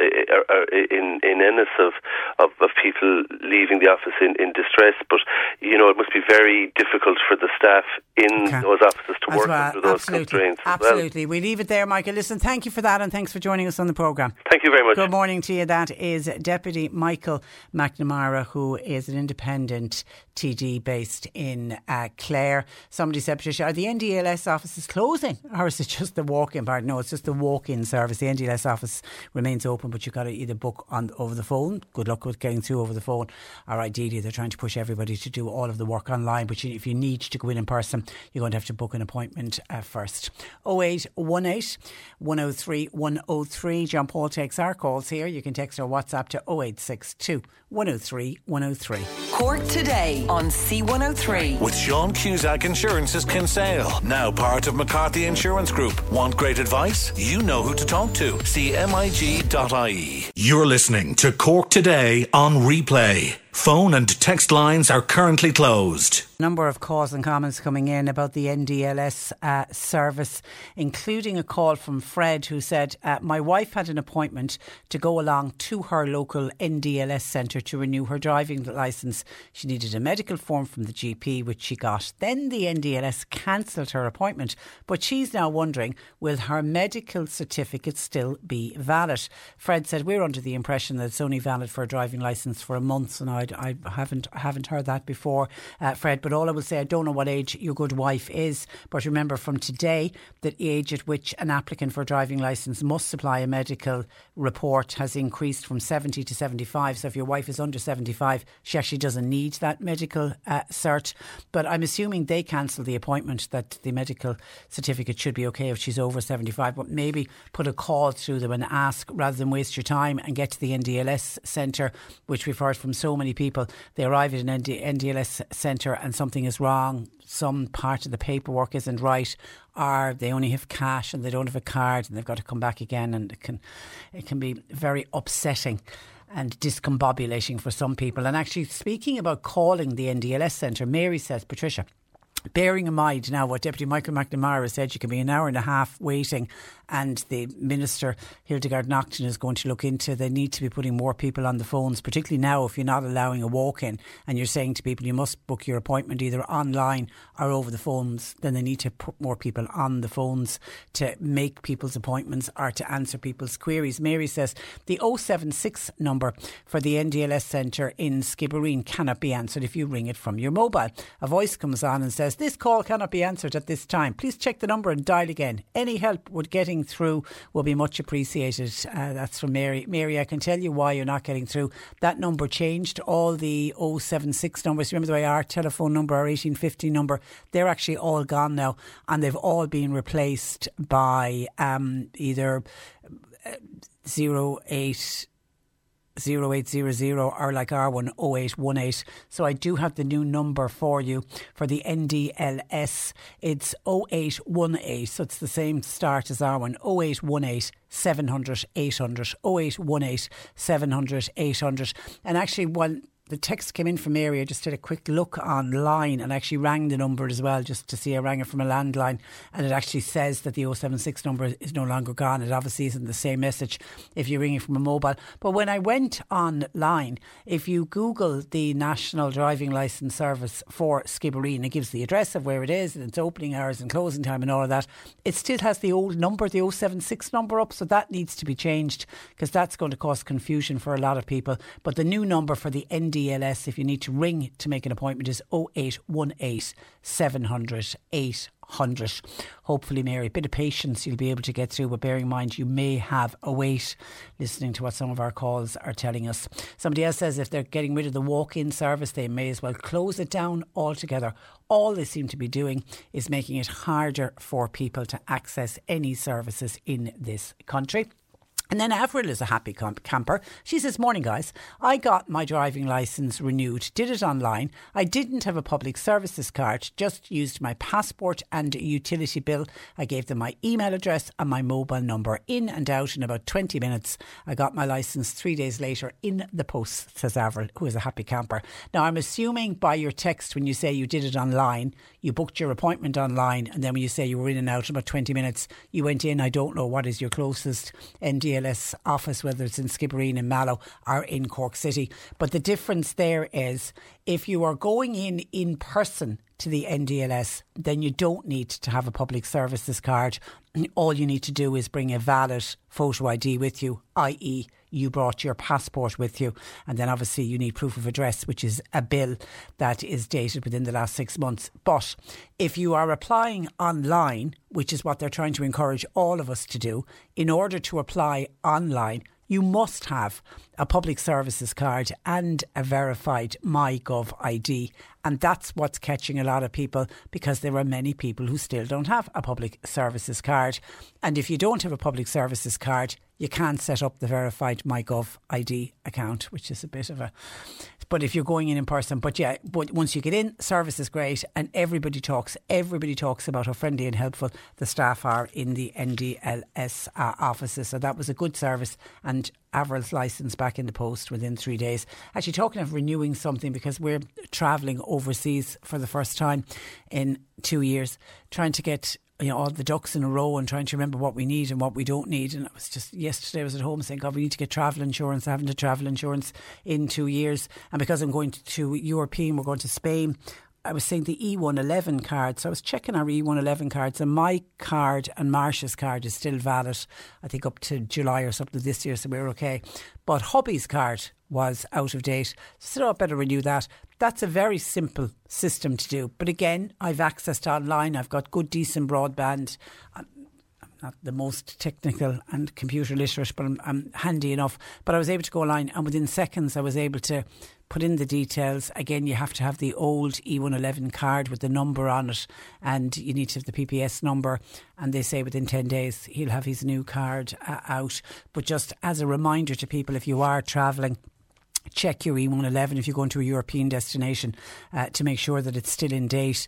in in Ennis of, of, of people leaving the office in, in distress. But you know, it must be very difficult for the staff in okay. those offices to as work well. under those Absolutely. constraints. Absolutely, well. we leave it there, Michael. Listen, thank you for that, and thanks for joining us on the program. Thank you very much. Good morning to you. That is Deputy Michael McNamara, who is an independent TD based in uh, Clare. Somebody said, Patricia, are the NDLS offices closing, or is it just the walk-in part? No, it's just the walk-in service. The NDLS office remains open, but you've got to either book on over the phone. Good luck with getting through over the phone, or ideally they're trying to push everybody to do all of the work online. But if you need to go in in person, you're going to have to book an appointment uh, first. 0818 103 103. John Paul takes our calls here. You can text or WhatsApp to 0862 103 103. Cork today on C103. With Sean Cusack Insurance's Kinsale, now part of McCarthy Insurance Group. Want great advice? You know who to talk to. CMIG.ie. You're listening to Cork Today on replay. Phone and text lines are currently closed. Number of calls and comments coming in about the NDLS uh, service, including a call from Fred who said, uh, My wife had an appointment to go along to her local NDLS centre to renew her driving licence. She needed a medical form from the GP, which she got. Then the NDLS cancelled her appointment, but she's now wondering, will her medical certificate still be valid? Fred said, We're under the impression that it's only valid for a driving licence for a month, and I I, I haven't haven't heard that before, uh, Fred. But all I will say, I don't know what age your good wife is, but remember from today that age at which an applicant for a driving licence must supply a medical report has increased from 70 to 75. So if your wife is under 75, she actually doesn't need that medical uh, cert. But I'm assuming they cancel the appointment that the medical certificate should be okay if she's over 75. But maybe put a call through them and ask rather than waste your time and get to the NDLS centre, which we've heard from so many people. They arrive at an ND, NDLS centre and something is wrong. Some part of the paperwork isn't right, or they only have cash and they don't have a card, and they've got to come back again, and it can it can be very upsetting and discombobulating for some people. And actually, speaking about calling the NDLS centre, Mary says, Patricia bearing in mind now what Deputy Michael McNamara said, you can be an hour and a half waiting and the Minister Hildegard Naughton is going to look into the need to be putting more people on the phones, particularly now if you're not allowing a walk-in and you're saying to people you must book your appointment either online or over the phones, then they need to put more people on the phones to make people's appointments or to answer people's queries. Mary says the 076 number for the NDLS centre in Skibbereen cannot be answered if you ring it from your mobile. A voice comes on and says says, This call cannot be answered at this time. Please check the number and dial again. Any help with getting through will be much appreciated. Uh, that's from Mary. Mary, I can tell you why you're not getting through. That number changed. All the 076 numbers, remember the way our telephone number, our 1850 number, they're actually all gone now and they've all been replaced by um, either uh, 08 0800 or like R1 0818. So I do have the new number for you for the NDLS. It's 0818. So it's the same start as R1 0818 700 800 0818 700 800. And actually, one the text came in from area. just did a quick look online and actually rang the number as well, just to see I rang it from a landline. And it actually says that the 076 number is no longer gone. It obviously isn't the same message if you're ringing from a mobile. But when I went online, if you Google the National Driving Licence Service for Skibbereen, it gives the address of where it is and its opening hours and closing time and all of that. It still has the old number, the 076 number up. So that needs to be changed because that's going to cause confusion for a lot of people. But the new number for the ND DLS, if you need to ring to make an appointment, is 0818 700 800. Hopefully, Mary, a bit of patience you'll be able to get through, but bearing in mind you may have a wait listening to what some of our calls are telling us. Somebody else says if they're getting rid of the walk in service, they may as well close it down altogether. All they seem to be doing is making it harder for people to access any services in this country. And then Avril is a happy camper. She says, Morning, guys. I got my driving licence renewed, did it online. I didn't have a public services card, just used my passport and utility bill. I gave them my email address and my mobile number. In and out in about 20 minutes. I got my licence three days later in the post, says Avril, who is a happy camper. Now, I'm assuming by your text when you say you did it online, you booked your appointment online, and then when you say you were in and out in about 20 minutes, you went in. I don't know what is your closest NDA Office, whether it's in Skibbereen in Mallow or in Cork City. But the difference there is if you are going in in person to the NDLS, then you don't need to have a public services card. All you need to do is bring a valid photo ID with you, i.e., you brought your passport with you. And then obviously you need proof of address, which is a bill that is dated within the last six months. But if you are applying online, which is what they're trying to encourage all of us to do, in order to apply online, you must have a public services card and a verified MyGov ID. And that's what's catching a lot of people because there are many people who still don't have a public services card. And if you don't have a public services card, you can't set up the verified MyGov ID account, which is a bit of a. But if you're going in in person, but yeah, but once you get in, service is great, and everybody talks. Everybody talks about how friendly and helpful the staff are in the NDLS uh, offices. So that was a good service, and Avril's license back in the post within three days. Actually, talking of renewing something because we're travelling overseas for the first time in two years, trying to get you know all the ducks in a row and trying to remember what we need and what we don't need. And it was just yesterday I was at home saying, God, we need to get travel insurance. I haven't had travel insurance in two years, and because I'm going to European, we're going to Spain. I was saying the E111 card. So I was checking our E111 cards, and my card and Marsha's card is still valid, I think up to July or something this year, so we're okay. But hubby's card was out of date. So I better renew that. That's a very simple system to do. But again, I've access to online, I've got good, decent broadband. I'm not the most technical and computer literate, but I'm, I'm handy enough. But I was able to go online, and within seconds, I was able to put in the details. Again, you have to have the old E111 card with the number on it, and you need to have the PPS number. And they say within 10 days he'll have his new card uh, out. But just as a reminder to people, if you are travelling, check your E111 if you're going to a European destination uh, to make sure that it's still in date.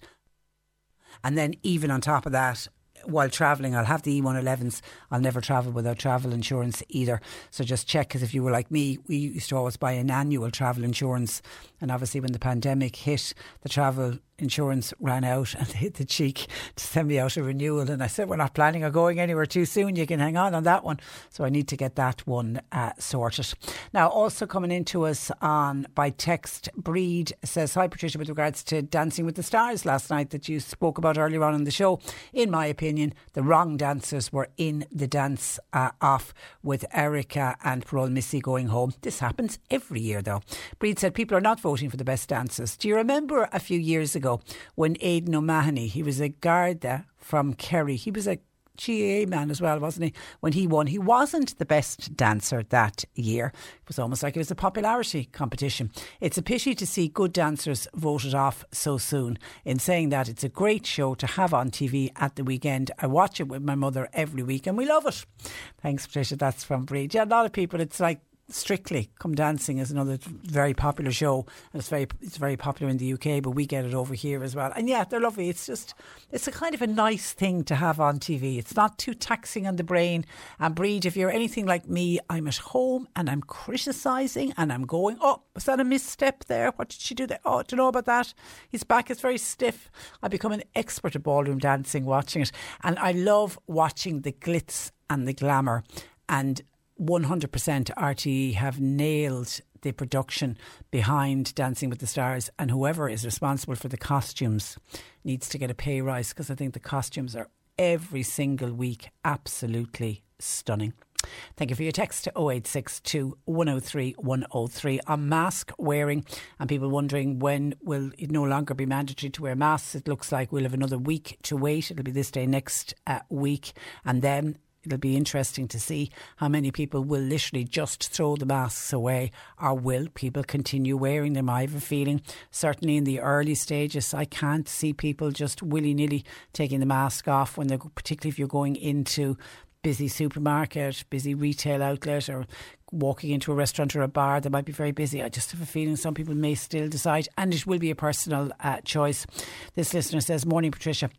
And then, even on top of that, while travelling. I'll have the E111s. I'll never travel without travel insurance either. So just check because if you were like me, we used to always buy an annual travel insurance. And obviously, when the pandemic hit, the travel insurance ran out and they hit the cheek to send me out a renewal. And I said, We're not planning on going anywhere too soon. You can hang on on that one. So I need to get that one uh, sorted. Now, also coming into us on by text, Breed says, Hi, Patricia, with regards to Dancing with the Stars last night that you spoke about earlier on in the show. In my opinion, the wrong dancers were in the dance uh, off with Erica and Parole Missy going home. This happens every year, though. Breed said, People are not voting for the best dancers. Do you remember a few years ago? when Aidan O'Mahony, he was a Garda from Kerry, he was a GAA man as well, wasn't he? When he won, he wasn't the best dancer that year. It was almost like it was a popularity competition. It's a pity to see good dancers voted off so soon. In saying that, it's a great show to have on TV at the weekend. I watch it with my mother every week and we love it. Thanks, Patricia. That's from Breed. Yeah, a lot of people, it's like Strictly Come Dancing is another very popular show, and it's very it's very popular in the UK, but we get it over here as well. And yeah, they're lovely. It's just it's a kind of a nice thing to have on TV. It's not too taxing on the brain. And Breed, if you're anything like me, I'm at home and I'm criticising and I'm going, oh, was that a misstep there? What did she do there? Oh, do you know about that? His back is very stiff. I become an expert at ballroom dancing watching it, and I love watching the glitz and the glamour and 100% RTE have nailed the production behind Dancing with the Stars, and whoever is responsible for the costumes needs to get a pay rise because I think the costumes are every single week absolutely stunning. Thank you for your text to 0862 103 103 on mask wearing and people wondering when will it no longer be mandatory to wear masks. It looks like we'll have another week to wait. It'll be this day next uh, week and then it'll be interesting to see how many people will literally just throw the masks away or will people continue wearing them. I have a feeling, certainly in the early stages, I can't see people just willy nilly taking the mask off when they're, particularly if you're going into busy supermarket, busy retail outlet, or walking into a restaurant or a bar that might be very busy. I just have a feeling some people may still decide, and it will be a personal uh, choice. This listener says, Morning, Patricia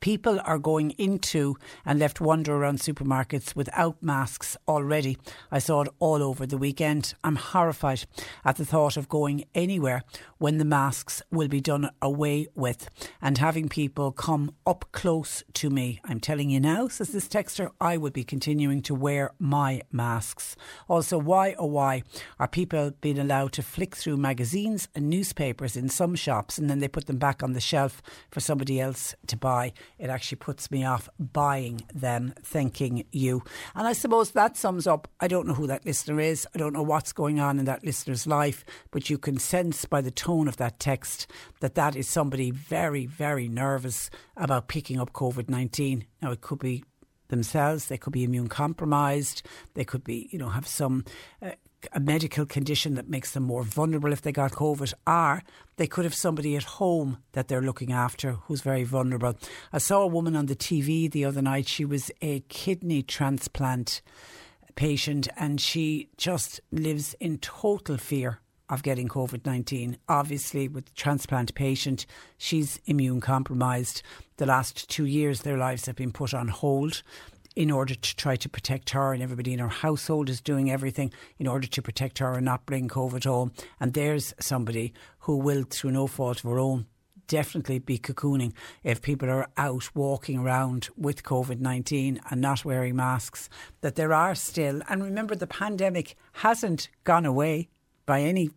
people are going into and left wander around supermarkets without masks already. I saw it all over the weekend. I'm horrified at the thought of going anywhere when the masks will be done away with and having people come up close to me. I'm telling you now, says this texter, I would be continuing to wear my masks. Also, why oh why are people being allowed to flick through magazines and newspapers in some shops and then they put them back on the shelf for somebody else to buy? It actually puts me off buying them, thanking you. And I suppose that sums up. I don't know who that listener is. I don't know what's going on in that listener's life, but you can sense by the tone of that text that that is somebody very, very nervous about picking up COVID 19. Now, it could be themselves. They could be immune compromised. They could be, you know, have some uh, a medical condition that makes them more vulnerable if they got COVID, or they could have somebody at home that they're looking after who's very vulnerable. I saw a woman on the TV the other night. She was a kidney transplant patient and she just lives in total fear of getting COVID 19. Obviously, with transplant patient, she's immune compromised. The last two years, their lives have been put on hold in order to try to protect her and everybody in her household is doing everything in order to protect her and not bring COVID home. And there's somebody who will, through no fault of her own, definitely be cocooning if people are out walking around with COVID 19 and not wearing masks. That there are still, and remember, the pandemic hasn't gone away by any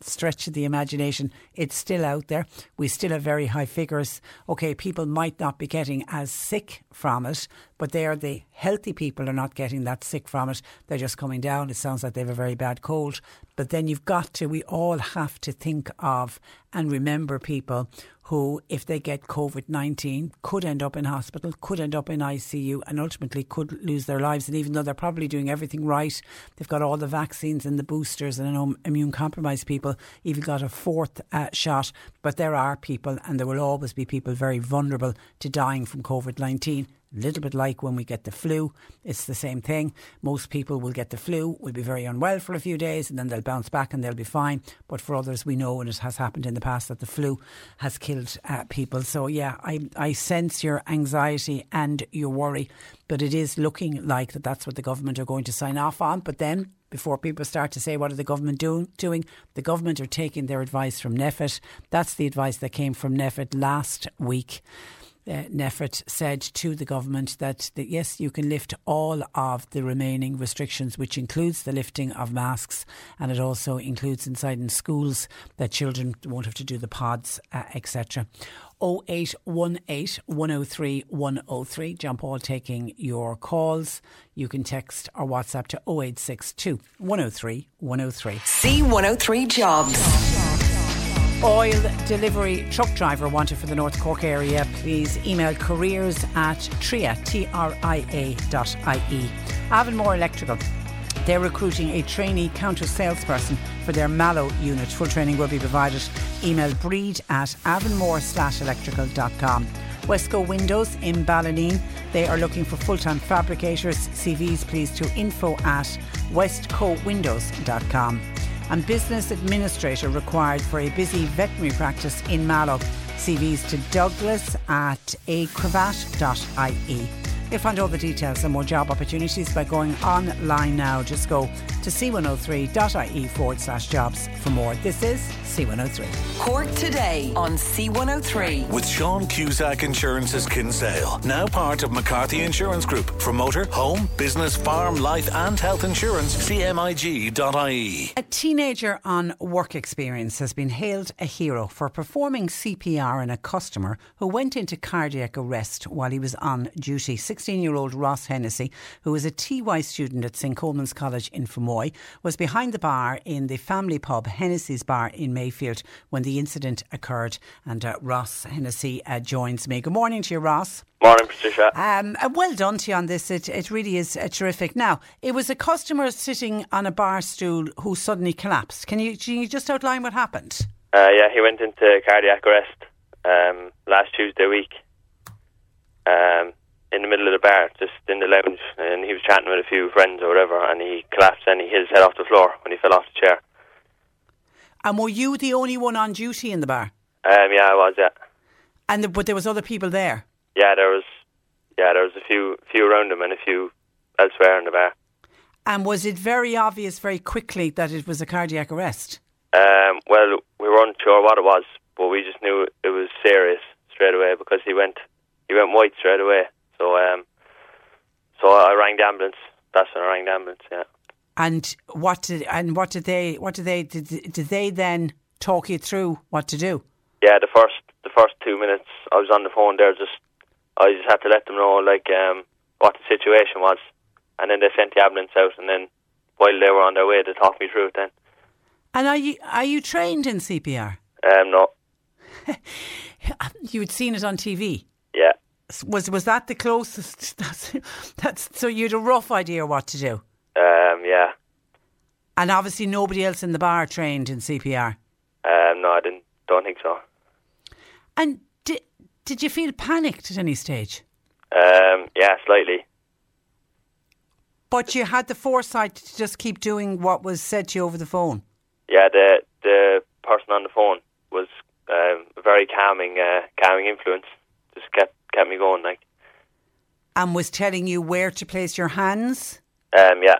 stretch of the imagination, it's still out there. We still have very high figures. Okay, people might not be getting as sick from it, but they are the healthy people are not getting that sick from it. They're just coming down. It sounds like they have a very bad cold. But then you've got to, we all have to think of and remember people who, if they get COVID 19, could end up in hospital, could end up in ICU, and ultimately could lose their lives. And even though they're probably doing everything right, they've got all the vaccines and the boosters, and I know immune compromised people even got a fourth uh, shot. But there are people, and there will always be people very vulnerable to dying from COVID 19 a little bit like when we get the flu. It's the same thing. Most people will get the flu, will be very unwell for a few days, and then they'll bounce back and they'll be fine. But for others, we know, and it has happened in the past, that the flu has killed uh, people. So, yeah, I, I sense your anxiety and your worry, but it is looking like that that's what the government are going to sign off on. But then before people start to say, what are the government do- doing? The government are taking their advice from NPHET. That's the advice that came from NPHET last week uh, NPHET said to the government that, that yes, you can lift all of the remaining restrictions, which includes the lifting of masks, and it also includes inside in schools that children won't have to do the pods, uh, etc. 0818 103 103. John Paul taking your calls. You can text or WhatsApp to 0862 103 103. C103 Jobs. Oil delivery truck driver wanted for the North Cork area. Please email careers at tria, T-R-I-A dot I-E. Avonmore Electrical. They're recruiting a trainee counter salesperson for their Mallow unit. Full training will be provided. Email breed at avonmore-electrical.com. Westco Windows in Ballineen. They are looking for full-time fabricators. CVs please to info at westcowindows.com. And business administrator required for a busy veterinary practice in Mallow. CVs to douglas at acravat.ie. You'll find all the details and more job opportunities by going online now. Just go to c103.ie forward slash jobs for more. This is C103. Cork today on C103. With Sean Cusack Insurance's Kinsale, now part of McCarthy Insurance Group. For motor, home, business, farm, life, and health insurance, cmig.ie. A teenager on work experience has been hailed a hero for performing CPR on a customer who went into cardiac arrest while he was on duty. 16 year old Ross Hennessy, who was a TY student at St Colman's College in Fermoy, was behind the bar in the family pub Hennessy's Bar in Mayfield when the incident occurred. And uh, Ross Hennessy uh, joins me. Good morning to you, Ross. Morning, Patricia. Um, uh, well done to you on this. It, it really is uh, terrific. Now, it was a customer sitting on a bar stool who suddenly collapsed. Can you, can you just outline what happened? Uh, yeah, he went into cardiac arrest um, last Tuesday week um, in the middle of the bar, just in the lounge, and he was chatting with a few friends or whatever, and he collapsed and he hit his head off the floor when he fell off the chair. And were you the only one on duty in the bar? Um, yeah, I was. Yeah, And the, but there was other people there. yeah, there was, yeah, there was a few, few around him and a few elsewhere in the bar. And was it very obvious very quickly that it was a cardiac arrest? Um, well, we weren't sure what it was, but we just knew it was serious straight away because he went, he went white straight away. So, um, so I rang the ambulance. That's when I rang the ambulance. Yeah. And what did and what did they what did they did, did they then talk you through what to do? Yeah, the first the first two minutes I was on the phone there. Just I just had to let them know like um, what the situation was, and then they sent the ambulance out, and then while they were on their way, they talked me through it. Then, And are you are you trained in CPR? um, no, You had seen it on TV. yeah, Was was that the closest? That's, that's so you had a rough idea what to do. um, yeah, And obviously nobody else in the bar trained in CPR. um, no, I didn't. Don't think so. And did did you feel panicked at any stage? Um, yeah, slightly. But you had the foresight to just keep doing what was said to you over the phone. Yeah, the the person on the phone was um, a very calming, uh, calming influence. Just kept me going. Like, And was telling you where to place your hands um, yeah,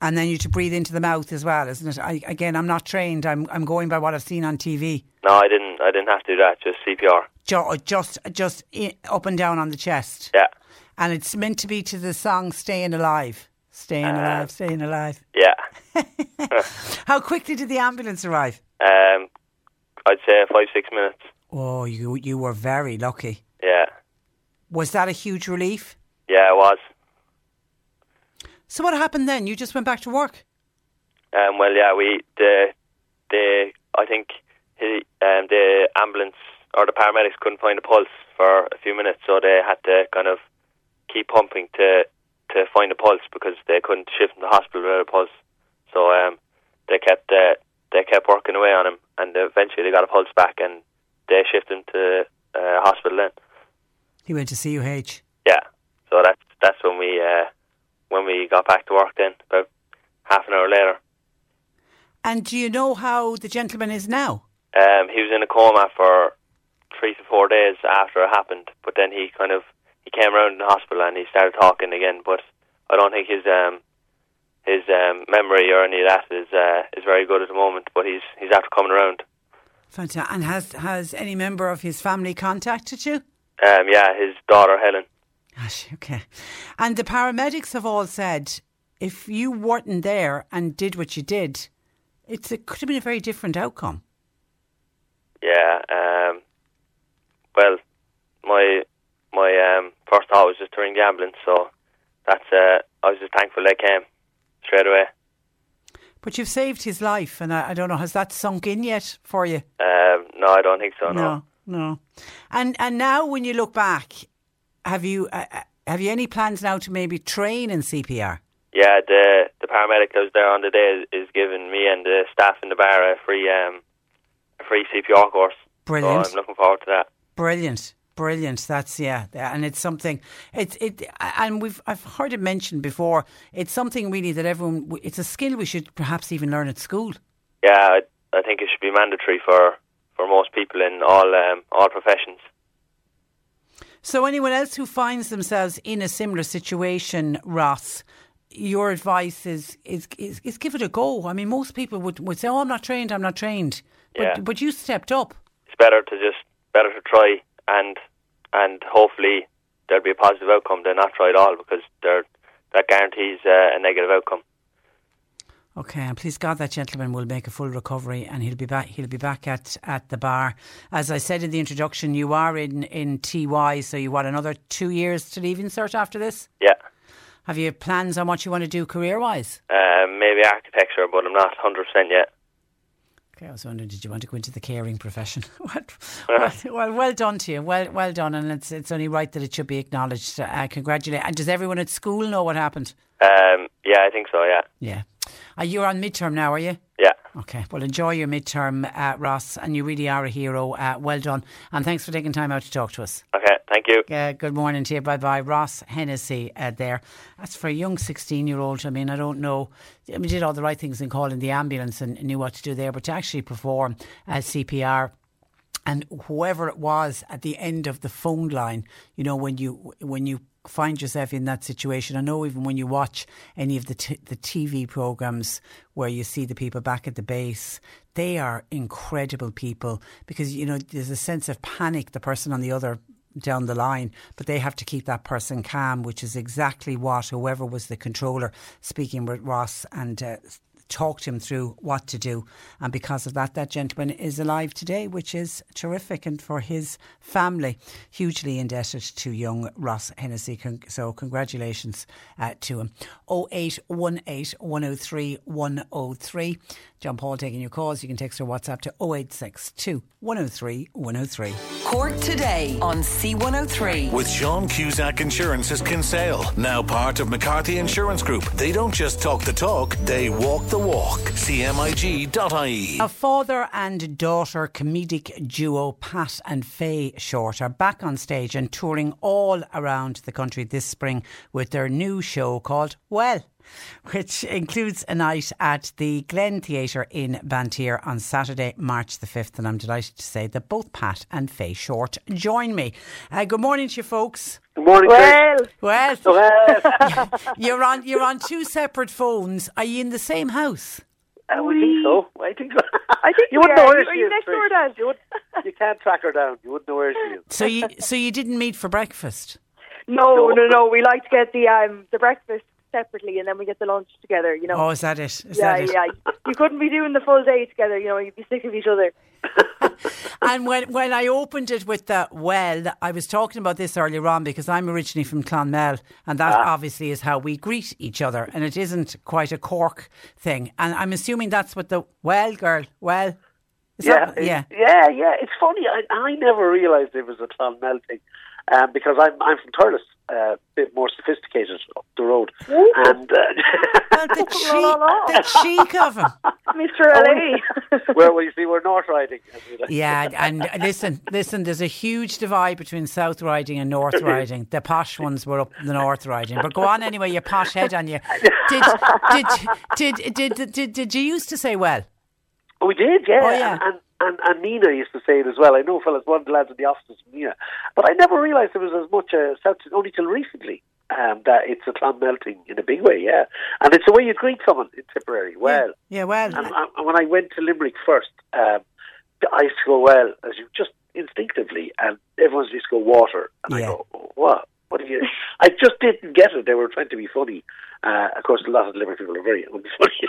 and then you to breathe into the mouth as well, isn't it? I, again, I'm not trained. I'm I'm going by what I've seen on TV. no, I didn't. I didn't have to do that. Just CPR. Ju- Just just i- up and down on the chest. Yeah, And it's meant to be to the song "Staying Alive." Staying alive, staying alive. yeah. How quickly did the ambulance arrive? Um, I'd say five six minutes. Oh, you you were very lucky. Yeah, Was that a huge relief? yeah, it was. So what happened then? You just went back to work. Um, well, yeah, we the the I think he, um, the ambulance or the paramedics couldn't find a pulse for a few minutes, so they had to kind of keep pumping to to find a pulse because they couldn't shift him to hospital without a pulse. So um, they kept uh, they kept working away on him, and eventually they got a pulse back, and they shifted him to uh, hospital then. He went to CUH. Yeah, so that's that's when we uh, when we got back to work then about half an hour later. And do you know how the gentleman is now? Um, he was in a coma for three to four days after it happened, but then he kind of he came around in the hospital and he started talking again. But I don't think his um, his um, memory or any of that is uh, is very good at the moment. But he's he's after coming around. Fantastic. And has has any member of his family contacted you? Um, yeah, his daughter Helen. Gosh, okay. And the paramedics have all said if you weren't there and did what you did, it's it could have been a very different outcome. Yeah. Um, well, my my um, first thought was just to ring the ambulance. So that's uh, I was just thankful they came straight away. But you've saved his life, and I, I don't know, has that sunk in yet for you? Um, no, I don't think so. No. No, no. And and now, when you look back, have you uh, uh, have you any plans now to maybe train in CPR? Yeah, the the paramedic that was there on the day is, is giving me and the staff in the bar a free um a free CPR course. Brilliant. So I'm looking forward to that. Brilliant. Brilliant. That's yeah, and it's something. It's it, and we've I've heard it mentioned before. It's something really that everyone. It's a skill we should perhaps even learn at school. Yeah, I, I think it should be mandatory for, for most people in all um, all professions. So anyone else who finds themselves in a similar situation, Ross, your advice is is, is, is give it a go. I mean, most people would, would say, "Oh, I'm not trained. I'm not trained," but Yeah. but you stepped up. It's better to just better to try and and hopefully there'll be a positive outcome than not try at all because there that guarantees uh, a negative outcome. Okay, and please God, that gentleman will make a full recovery, and he'll be back. He'll be back at, at the bar. As I said in the introduction, you are in in TY, so you want another two years to leave in search after this. Yeah, Have you plans on what you want to do career wise? um, maybe architecture, but I'm not hundred percent yet. Okay, I was wondering, did you want to go into the caring profession? What- well, well, well done to you. Well, well done, and it's it's only right that it should be acknowledged. Uh, congratulate. And does everyone at school know what happened? Um, yeah, I think so. Yeah, Yeah. Uh, you're on midterm now, are you? yeah. Okay. Well, enjoy your midterm, uh, Ross, and you really are a hero. Uh, well done, and thanks for taking time out to talk to us. Okay, thank you. Uh, good morning to you. Bye bye. Ross Hennessy uh, there. That's for a young 16 year old. I mean, I don't know. I mean, did all the right things in calling the ambulance and knew what to do there, but to actually perform uh, CPR and whoever it was at the end of the phone line, you know, when you when you find yourself in that situation, I know even when you watch any of the t- the TV programs where you see the people back at the base, they are incredible people because you know there's a sense of panic. The person on the other down the line, but they have to keep that person calm, which is exactly what whoever was the controller speaking with Ross and. Uh, talked him through what to do. And because of that, that gentleman is alive today, which is terrific. And for his family, hugely indebted to young Ross Hennessy. So, congratulations uh, to him. 0818 103 103. John Paul taking your calls. You can text or WhatsApp to 0862 103 103. Cork today on C103. With Sean Cusack Insurance's Kinsale, now part of McCarthy Insurance Group. They don't just talk the talk, they walk the walk. CMIG.ie. A father and daughter comedic duo Pat and Faye Shortt are back on stage and touring all around the country this spring with their new show called Well. Which includes a night at the Glen Theatre in Bantry on Saturday, March the 5th. And I'm delighted to say that both Pat and Faye Shortt join me. Uh, good morning to you, folks. Good morning, Well, Well, Well, you're on you're on two separate phones. Are you in the same house? I would think so. I think so. I think you wouldn't know are. where Are she you is. next door, Trish. Dad? You, would, you can't track her down. You wouldn't know where she is. So you so you didn't meet for breakfast? no, no, no. We like to get the um the breakfast separately, and then we get the lunch together. You know. Oh, is that it? Is yeah, that it? yeah. You couldn't be doing the full day together. You know, you'd be sick of each other. And when when I opened it with the well, I was talking about this earlier on because I'm originally from Clonmel, and that Ah. obviously is how we greet each other, and it isn't quite a Cork thing. And I'm assuming that's what the well girl, well, is Yeah, that- yeah. yeah, yeah. It's funny. I, I never realised it was a Clonmel thing um, because I'm I'm from Thurles, a bit more sophisticated up the road, and uh, Well, the cheek, the cheek of him. Mr. LA. well, well, you see, we're North Riding. as we like. Yeah, and listen, listen. There's a huge divide between South Riding and North Riding. The posh ones were up the North Riding, but go on anyway. Your posh head on you. Did did did did did, did, did you used to say well? We did, yeah. Oh, yeah. And, and, and Nenagh used to say it as well. I know fellas, one of the lads in the office from Nenagh. But I never realised there was as much uh, South, only till recently, um, that it's a Clonmel thing in a big way, yeah. And it's the way you greet someone in Tipperary. Well, Yeah, well. and, and when I went to Limerick first, um, I used to go, well, as you just instinctively, and everyone's used to go water. And Yeah. I go, what? What are you? I just didn't get it. They were trying to be funny. Uh, of course, a lot of Limerick people are very unfunny.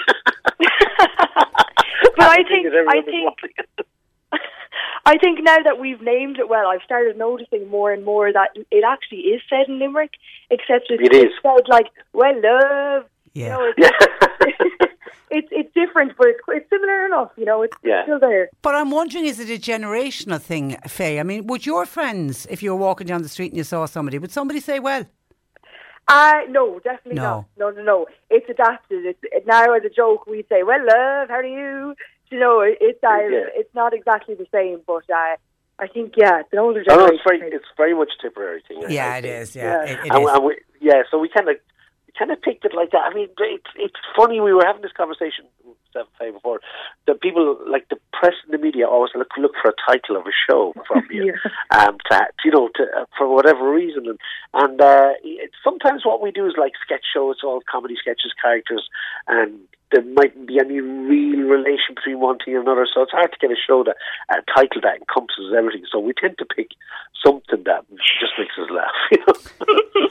But I think I think. I think now that we've named it well, I've started noticing more and more that it actually is said in Limerick, except it's, It is. it's said like, well, love. Yeah. You know, it's, Yeah. it's it's different, but it's, it's similar enough. You know, it's Yeah. still there. But I'm wondering, is it a generational thing, Faye? I mean, would your friends, if you were walking down the street and you saw somebody, would somebody say, well, Uh, no, definitely No. not. No, no, no. It's adapted. It's it, now as a joke we say, "Well, love, how are you?" You know, it, it's uh, Yeah. it's not exactly the same, but uh, I think yeah, the older I know it's very, it's very much a Tipperary thing. I- yeah, it is. it think. is, yeah, it, it and, is. and we, yeah, so we kind of kind of picked it like that. I mean, it's it's funny. We were having this conversation seven five before that people like the press and the media always look look for a title of a show from you, um, to you know, to, uh, for whatever reason, and and uh, it, sometimes what we do is like sketch shows, all comedy sketches, characters, and there mightn't be any real relation between one thing and another. So it's hard to get a show that a title that encompasses everything. So we tend to pick something that just makes us laugh. You know?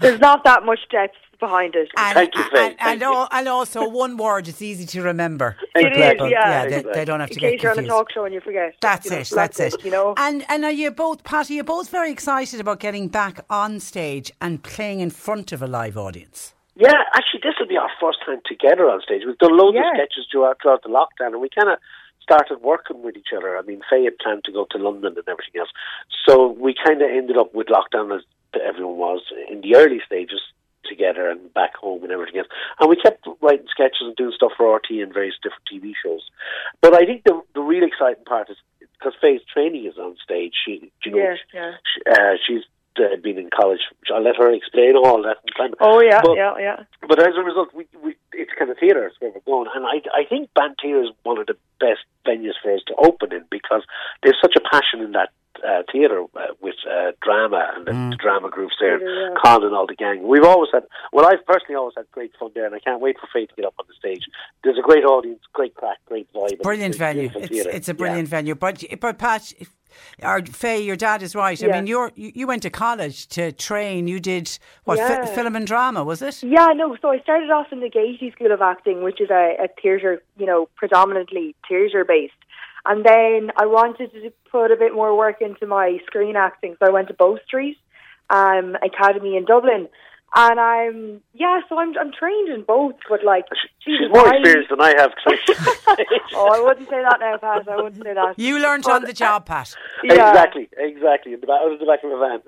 There's not that much depth behind it. And, Thank you, Faye. and, and, al- and also, one word, it's easy to remember. It for is, people. yeah. they, they don't have to In get case you're on a talk show and you forget. That's you know, it. That's it. You know. And and are you both, Pat? Are both very excited about getting back on stage and playing in front of a live audience? Yeah, actually, this will be our first time together on stage. We've done loads Yeah. of sketches throughout, throughout the lockdown, and we kind of started working with each other. I mean, Faye had planned to go to London and everything else, so we kind of ended up with lockdown as everyone was in the early stages together and back home and everything else. And we kept writing sketches and doing stuff for RTE and various different TV shows. But I think the the real exciting part is because Faye's training is on stage. She, you know, yeah, yeah. she, uh, she's uh, been in college. I'll let her explain all that. and Kind of, Oh yeah, but, yeah, yeah. but as a result, we, we it's kind of theatre is where we're going, and I I think Bantry is one of the best venues for us to open in because there's such a passion in that uh, theatre uh, with uh, drama and the, the drama groups there, Yeah, yeah. Con and all the gang. We've always had well, I've personally always had great fun there, and I can't wait for Faye to get up on the stage. There's a great audience, great crack, great vibe, Brilliant It's venue. It's it's a Yeah. brilliant venue. But but Pat, if, or Faye, your dad is right. I mean, you're you, you went to college to train. You did what fi- film and drama was it? Yeah, no. So I started off in the Gaiety School of Acting, which is a, a theatre, you know, predominantly theatre based. And then I wanted to put a bit more work into my screen acting, so I went to Bow Street um, Academy in Dublin. And I'm yeah, so I'm I'm trained in both, but like She's more I- experienced than I have. oh, I wouldn't say that now, Pat. I wouldn't say that. You learned on the job, Pat. Yeah. Exactly, exactly. In the back, out of the back of a van.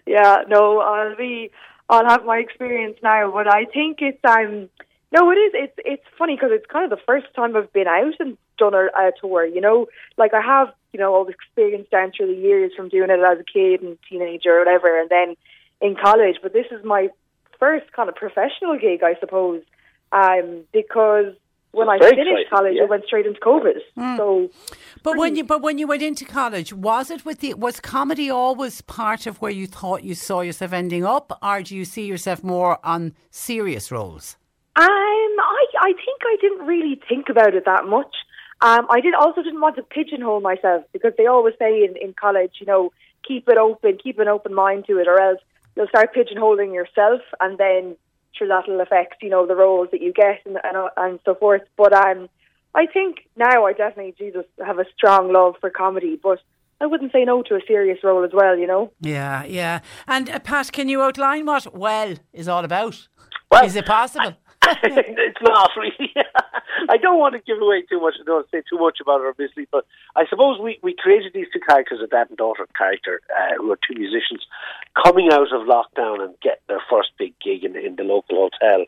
yeah, no, I'll be, I'll have my experience now, but I think it's um, no, it is. It's it's funny because it's kind of the first time I've been out and done a, a tour. You know, like I have, you know, all the experience down through the years from doing it as a kid and teenager or whatever, and then in college. But this is my first kind of professional gig, I suppose, um, because when I finished exciting, college, yeah. I went straight into COVID. So But when you but when you went into college, was it with the was comedy always part of where you thought you saw yourself ending up, or do you see yourself more on serious roles? Um, I I think I didn't really think about it that much. Um, I did also didn't want to pigeonhole myself because they always say in, in college, you know, keep it open, keep an open mind to it, or else you'll start pigeonholing yourself, and then sure that'll affect you know the roles that you get and and, and so forth. But um, I think now I definitely Jesus have a strong love for comedy, but I wouldn't say no to a serious role as well. You know. Yeah, yeah. And uh, Pat, can you outline what well is all about? Well, is it possible? it's not really. I don't want to give away too much. I don't want to say too much about it, obviously. But I suppose we, we created these two characters, a dad and daughter character, uh, who are two musicians coming out of lockdown and get their first big gig in, in the local hotel,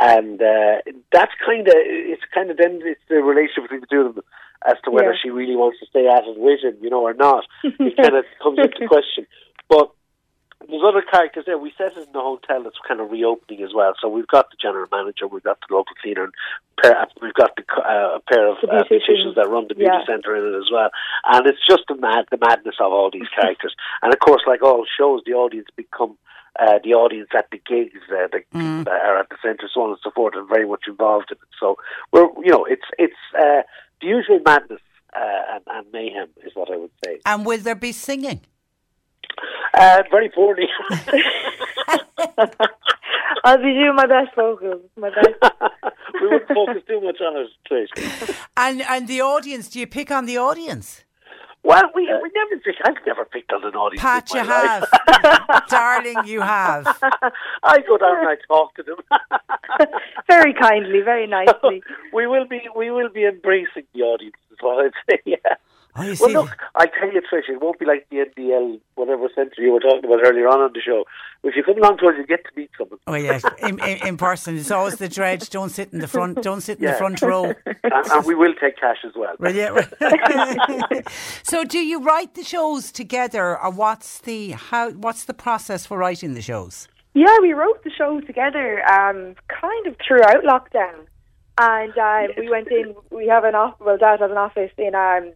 and uh, that's kind of it's kind of then it's the relationship between the two of them as to whether Yeah. she really wants to stay at it with him, you know, or not. It kind of comes into question, but there's other characters there. We set it in the hotel that's kind of reopening as well. So we've got the general manager, we've got the local cleaner, and pair, we've got the, uh, a pair of uh, beauticians that run the beauty Yeah. centre in it as well. And it's just the mad, the madness of all these characters. and of course, like all shows, the audience become uh, the audience at the gigs, uh, the that are at the centre, so on and so forth, and very much involved in it. So we're, you know, it's it's uh, the usual madness uh, and, and mayhem is what I would say. and will there be singing? Uh, very poorly. I'll be doing my best vocals, my best. we wouldn't focus too much on it, Trish. And and the audience, do you pick on the audience? Well, we we never pick, I've never picked on an audience. Pat, you my have. Darling, you have. I go down and I talk to them. very kindly, very nicely. we will be we will be embracing the audience. Is what I'd say. Yeah. Oh, Well, see, look, I tell you, Trish, it won't be like the NDL whatever centre you were talking about earlier on on the show. If you come along to us, you get to meet someone. oh yeah, in, in, in person, it's always the dread. Don't sit in the front. Don't sit in the front row. and, and we will take cash as well. Well, yeah. so, do you write the shows together, or what's the how? What's the process for writing the shows? Yeah, we wrote the show together, um, kind of throughout lockdown, and um, we went in. We have an off. Well, Dad has an office in um,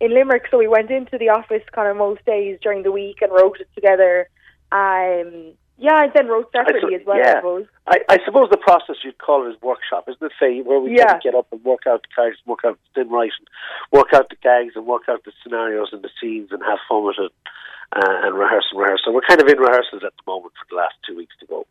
in Limerick, so we went into the office kind of most days during the week and wrote it together. Um, yeah, and then wrote separately I as well. I suppose. I, I suppose the process you'd call it is workshop, isn't it, Faye? Where we Yeah. kind of get up and work out the characters, work out the sim writing, work out the gags, and work out the scenarios and the scenes, and have fun with it, uh, and rehearse and rehearse. So we're kind of in rehearsals at the moment for the last two weeks to go.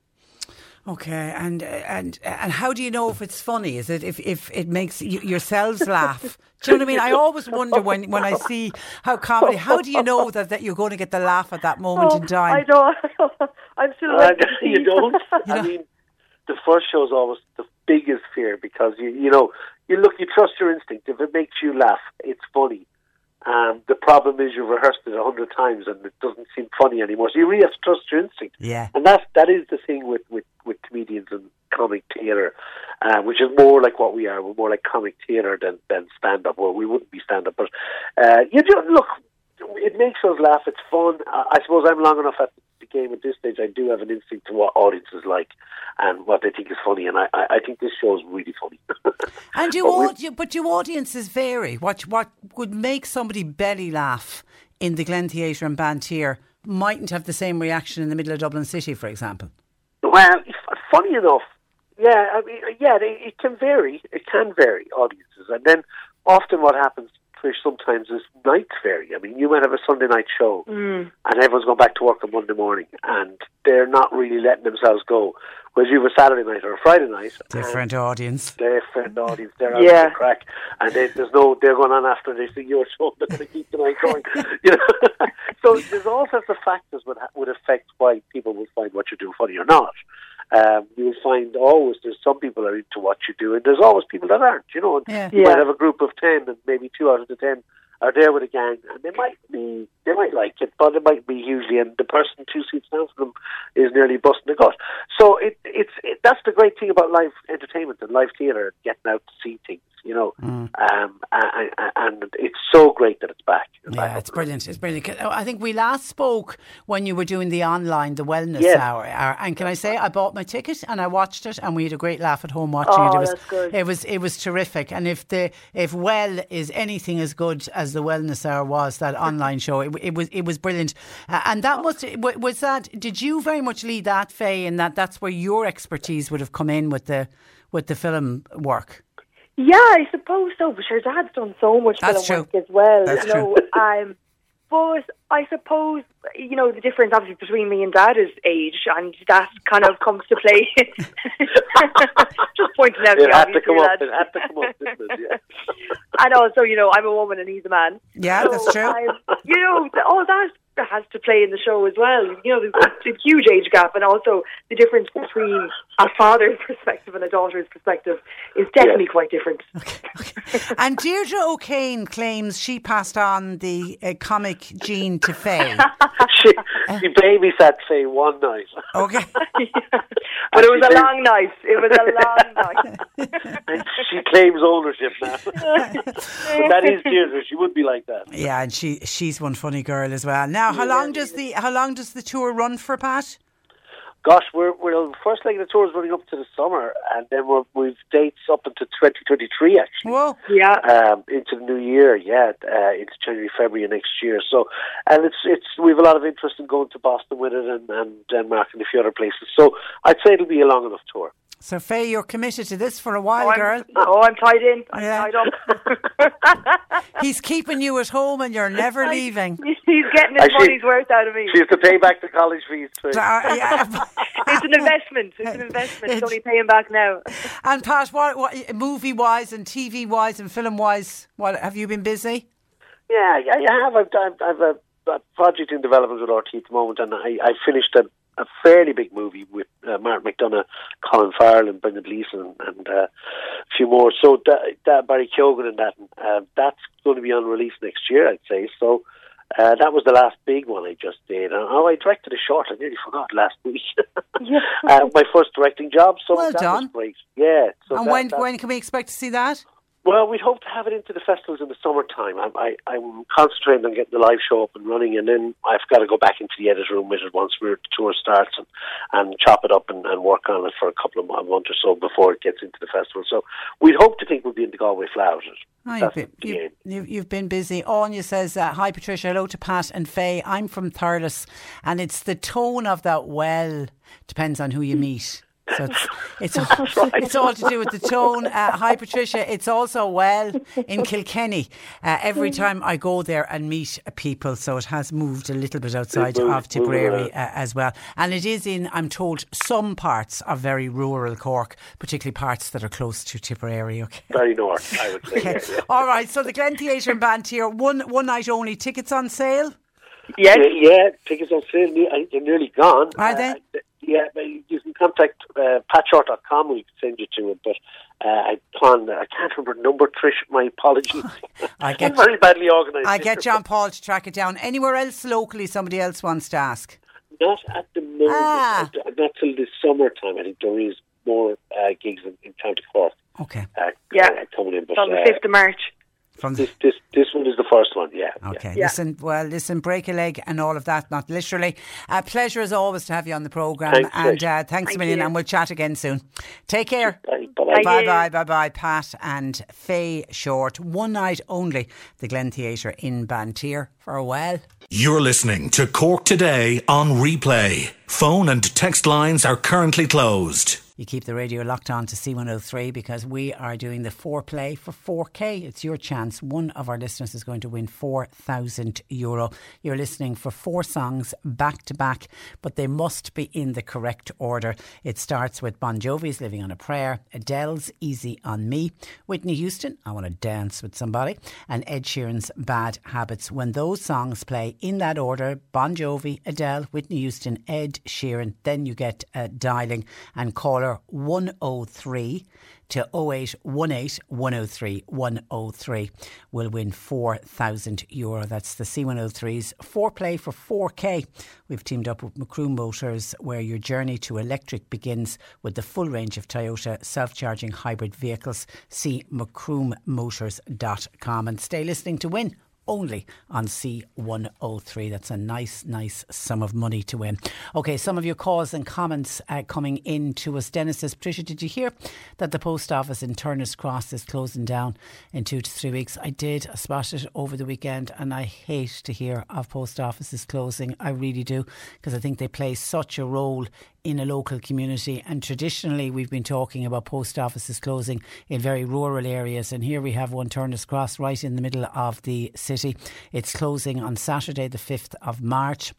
Okay, and and and how do you know if it's funny? Is it if, if it makes y- yourselves laugh? Do you know what I mean? I always wonder when, when I see how comedy. How do you know that, that you're going to get the laugh at that moment Oh, in time? I don't. I'm still Uh, waiting to see. you don't. I mean, the first show is always the biggest fear because you you know you look you trust your instinct. If it makes you laugh, it's funny. Um, the problem is you've rehearsed it a hundred times and it doesn't seem funny anymore. So you really have to trust your instinct. Yeah. And that's that is the thing with with, with comedians and comic theatre, uh, which is more like what we are. We're more like comic theatre than than stand up. Well, we wouldn't be stand up, but uh, you do look. It makes us laugh. It's fun. I, I suppose I'm long enough at game at this stage. I do have an instinct to what audiences like and what they think is funny, and I, I, I think this show is really funny. And do, But but do audiences vary? What what would make somebody belly laugh in the Glen Theatre and Bantry mightn't have the same reaction in the middle of Dublin City, for example? Well, funny enough, yeah, I mean, yeah, they, it can vary. It can vary audiences, and then often what happens, Sometimes is night vary. I mean, you might have a Sunday night show, Mm. and everyone's going back to work on Monday morning, and they're not really letting themselves go. Whereas you have a Saturday night or a Friday night, Different audience. different audience, they're out Yeah. yeah. the crack, and they, there's no, they're going on after they see your show, they're going to keep the night going. you know, so there's all sorts of factors would ha- would affect why people will find what you're doing funny or not. Um, you will find always there's some people are into what you do, and there's always people that aren't. You know, Yeah. you Yeah. might have a group of ten, and maybe two out of the ten are there with a gang, and they might be they might like it, but it might be hugely, and the person two seats down from them is nearly busting the gut. So it it's it, that's the great thing about live entertainment and live theatre, getting out to see things. You know, Mm. um, and, and it's so great that it's back. Yeah, it's brilliant. It's brilliant. I think we last spoke when you were doing the online, the wellness Yes. hour. hour. And can I say, I bought my ticket and I watched it, and we had a great laugh at home watching Oh, it. It was, that's good. It was, it was terrific. And if the if well is anything as good as the wellness hour was, that online show, it, it was it was brilliant. Uh, and that must was that. Did you very much lead that, Faye? And that that's where your expertise would have come in with the with the film work. Yeah, I suppose so. But sure, Dad's done so much That's film true. work as well. That's you know, um, but I suppose you know the difference obviously between me and Dad is age, and that kind of comes to play. Just pointing out It the had to come up. It had to come up. Didn't it? Yeah. and also, you know, I'm a woman and he's a man. Yeah, So that's true. I'm- you know, all that has to play in the show as well. You know, there's a, a huge age gap, and also the difference between a father's perspective and a daughter's perspective is definitely quite different. And Deirdre O'Kane claims she passed on the uh, comic gene to Faye. she, she babysat Faye one night. Okay. but it was a long night. It was a long night. and she claims ownership now. that is Deirdre. She would be like that. Yeah, and she she's one funny girl as well. Now, how long does the how long does the tour run for, Pat? Gosh, we're we're first leg of the tour is running up to the summer, and then we're, we've dates up into 2023 actually. Whoa. Yeah. Um, into the new year, yeah, uh, into January, February next year. So, and it's it's we've a lot of interest in going to Boston with it, and, and Denmark and a few other places. So, I'd say it'll be a long enough tour. So, Faye, you're committed to this for a while, Oh, girl. oh, I'm tied in. I'm Yeah. tied up. He's keeping you at home, and you're never leaving. He's getting his Actually, money's worth out of me. She has to pay back the college fees. Too. Uh, yeah. It's an investment. It's an investment. It's only paying back now. And Pat, what, what movie wise and TV wise and film wise, what have you been busy? Yeah, yeah, I have. I've, I've, I've a, a project in development with RTE at the moment, and I, I finished a, a fairly big movie with uh, Martin McDonagh, Colin Farrell, and Brendan Gleeson, and uh, a few more. So that, that Barry Keoghan and that, uh, that's going to be on release next year, I'd say. So uh, that was the last big one I just did. And, oh, I directed a short. I nearly forgot last week. Yeah. uh, my first directing job. So Well that done. was great. Yeah. So and that- when that- when can we expect to see that? Well, we'd hope to have it into the festivals in the summertime. I, I, I'm concentrating on getting the live show up and running, and then I've got to go back into the edit room with it once we're, the tour starts and, and chop it up and, and work on it for a couple of months, month or so before it gets into the festival. So we'd hope to think we'll be in the Galway Fleadh. Oh, you've, been, you, you, you've been busy. Anya says, uh, Hi, Patricia. Hello to Pat and Faye. I'm from Thurles, and it's the tone of that well, depends on who you meet. So it's it's all, it's all to do with the tone. Uh, hi, Patricia. It's also well in Kilkenny. Uh, every time I go there and meet uh, people, so it has moved a little bit outside moved- of Tipperary uh, as well. And it is in, I'm told, some parts of very rural Cork, particularly parts that are close to Tipperary. Okay. Very north, I would say. Okay. yeah, yeah. All right. So the Glen Theatre and Bantry, one one night only. Tickets on sale. Yes. Yeah, yeah, tickets on sale. They're nearly gone. Are they? Yeah, but you can contact uh, patshortt.com. We can send you to it. But uh, I plan. I can't remember number. Trish, my apologies. I get- I'm very badly organised. I get John Paul to track it down. Anywhere else locally, somebody else wants to ask. Not at the moment. Ah. Not till the summertime. I think there is more uh, gigs in, in County Cork Okay. uh, Yeah. uh, coming in. But On the uh, 5th of March. From this, this this one is the first one. Yeah. yeah. okay. Yeah. Listen, well, listen, break a leg and all of that, not literally. A pleasure as always to have you on the programme. Thanks, and uh, thanks a million, you. and we'll chat again soon. Take care. Bye. Bye. Bye bye, bye bye, Pat and Faye Shortt. One night only, the Glen Theatre in Bantry for a while. You're listening to Cork Today on replay. Phone and text lines are currently closed. You keep the radio locked on to C103 because we are doing the foreplay for 4K. It's your chance. One of our listeners is going to win 4,000 euro. You're listening for four songs back to back, but they must be in the correct order. It starts with Bon Jovi's Living on a Prayer, Adele's Easy on Me, Whitney Houston, I Want to Dance with Somebody, and Ed Sheeran's Bad Habits. When those songs play in that order, Bon Jovi, Adele, Whitney Houston, Ed Sheeran, then you get uh, dialing and caller 103 to 0818 103 103 will win 4,000 euro. That's the C103's foreplay for 4K. We've teamed up with Macroom Motors where your journey to electric begins with the full range of Toyota self-charging hybrid vehicles. See macroommotors.com and stay listening to win only on C103. That's a nice, nice sum of money to win. Okay, some of your calls and comments uh, coming in to us. Dennis says, Patricia, did you hear that the post office in Turner's Cross is closing down in two to three weeks? I did. I spotted it over the weekend and I hate to hear of post offices closing. I really do because I think they play such a role in a local community. And traditionally, we've been talking about post offices closing in very rural areas. And here we have one Turner's Cross right in the middle of the city. It's closing on Saturday, the 5th of March.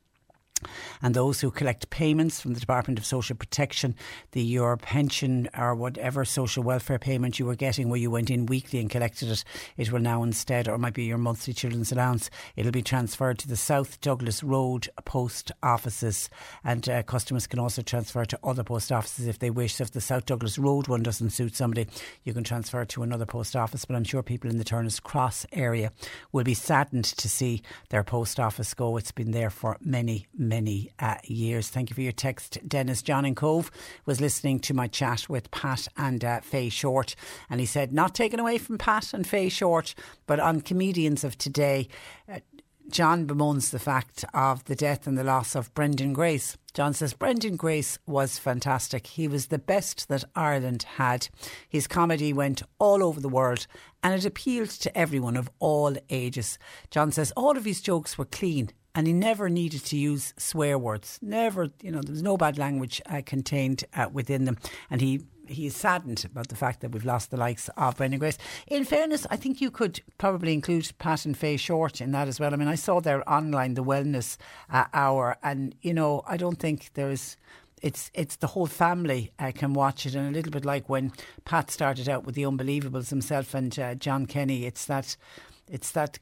And those who collect payments from the Department of Social Protection, the your pension or whatever social welfare payment you were getting where you went in weekly and collected it, it will now instead, or it might be your monthly children's allowance, it'll be transferred to the South Douglas Road post offices. And uh, customers can also transfer to other post offices if they wish. So if the South Douglas Road one doesn't suit somebody, you can transfer to another post office. But I'm sure people in the Turners Cross area will be saddened to see their post office go. It's been there for many, many uh, years. Thank you for your text, Dennis. John in Cobh was listening to my chat with Pat and uh, Faye Shortt, and he said, not taken away from Pat and Faye Shortt, but on comedians of today. Uh, John bemoans the fact of the death and the loss of Brendan Grace. John says Brendan Grace was fantastic. He was the best that Ireland had. His comedy went all over the world and it appealed to everyone of all ages. John says all of his jokes were clean and he never needed to use swear words. Never, you know, there was no bad language uh, contained uh, within them. And he he's saddened about the fact that we've lost the likes of Brendan Grace. In fairness, I think you could probably include Pat and Faye Shortt in that as well. I mean, I saw their online, the wellness uh, hour, and you know, I don't think there's. It's it's the whole family uh, can watch it, and a little bit like when Pat started out with the Unbelievables himself and uh, Jon Kenny. It's that it's that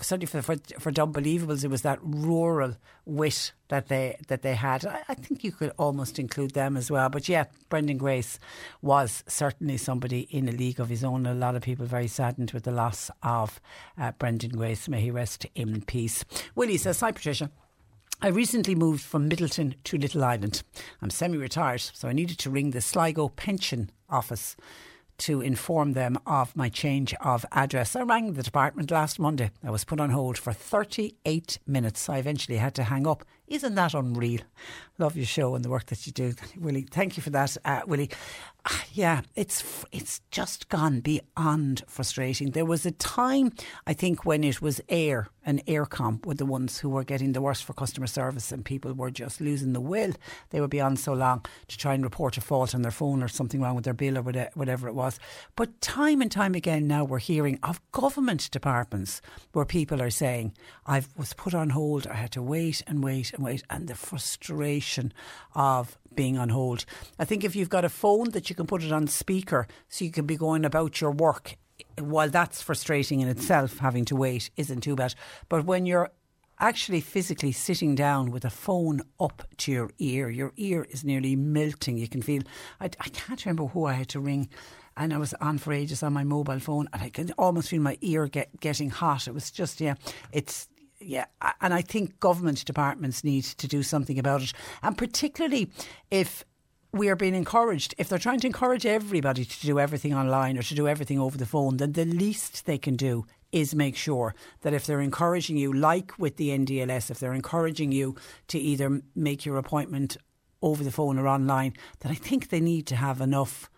certainly for, for for Unbelievables, it was that rural wit that they that they had. I, I, think you could almost include them as well. But yeah, Brendan Grace was certainly somebody in a league of his own. A lot of people very saddened with the loss of uh, Brendan Grace. May he rest in peace. Willie says, "Hi, Patricia." I recently moved from Midleton to Little Island. I'm semi retired, so I needed to ring the Sligo Pension Office to inform them of my change of address. I rang the department last Monday. I was put on hold for 38 minutes. I eventually had to hang up. Isn't that unreal? Love your show and the work that you do, Willie. Thank you for that, uh, Willie. Yeah, it's it's just gone beyond frustrating. There was a time, I think, when it was Eir and Eircom were the ones who were getting the worst for customer service, and people were just losing the will. They would be on so long to try and report a fault on their phone or something wrong with their bill or whatever it was. But time and time again, now we're hearing of government departments where people are saying, "I was put on hold. I had to wait and wait and wait," and the frustration of being on hold. I think if you've got a phone that you can put it on speaker so you can be going about your work, while that's frustrating in itself, having to wait isn't too bad. But when you're actually physically sitting down with a phone up to your ear, your ear is nearly melting. You can feel. I, I can't remember who I had to ring and I was on for ages on my mobile phone, and I could almost feel my ear get getting hot. It was just yeah, it's yeah, and I think government departments need to do something about it, and particularly if we are being encouraged. If they're trying to encourage everybody to do everything online or to do everything over the phone, then the least they can do is make sure that if they're encouraging you, like with the NDLS, if they're encouraging you to either make your appointment over the phone or online, that I think they need to have enough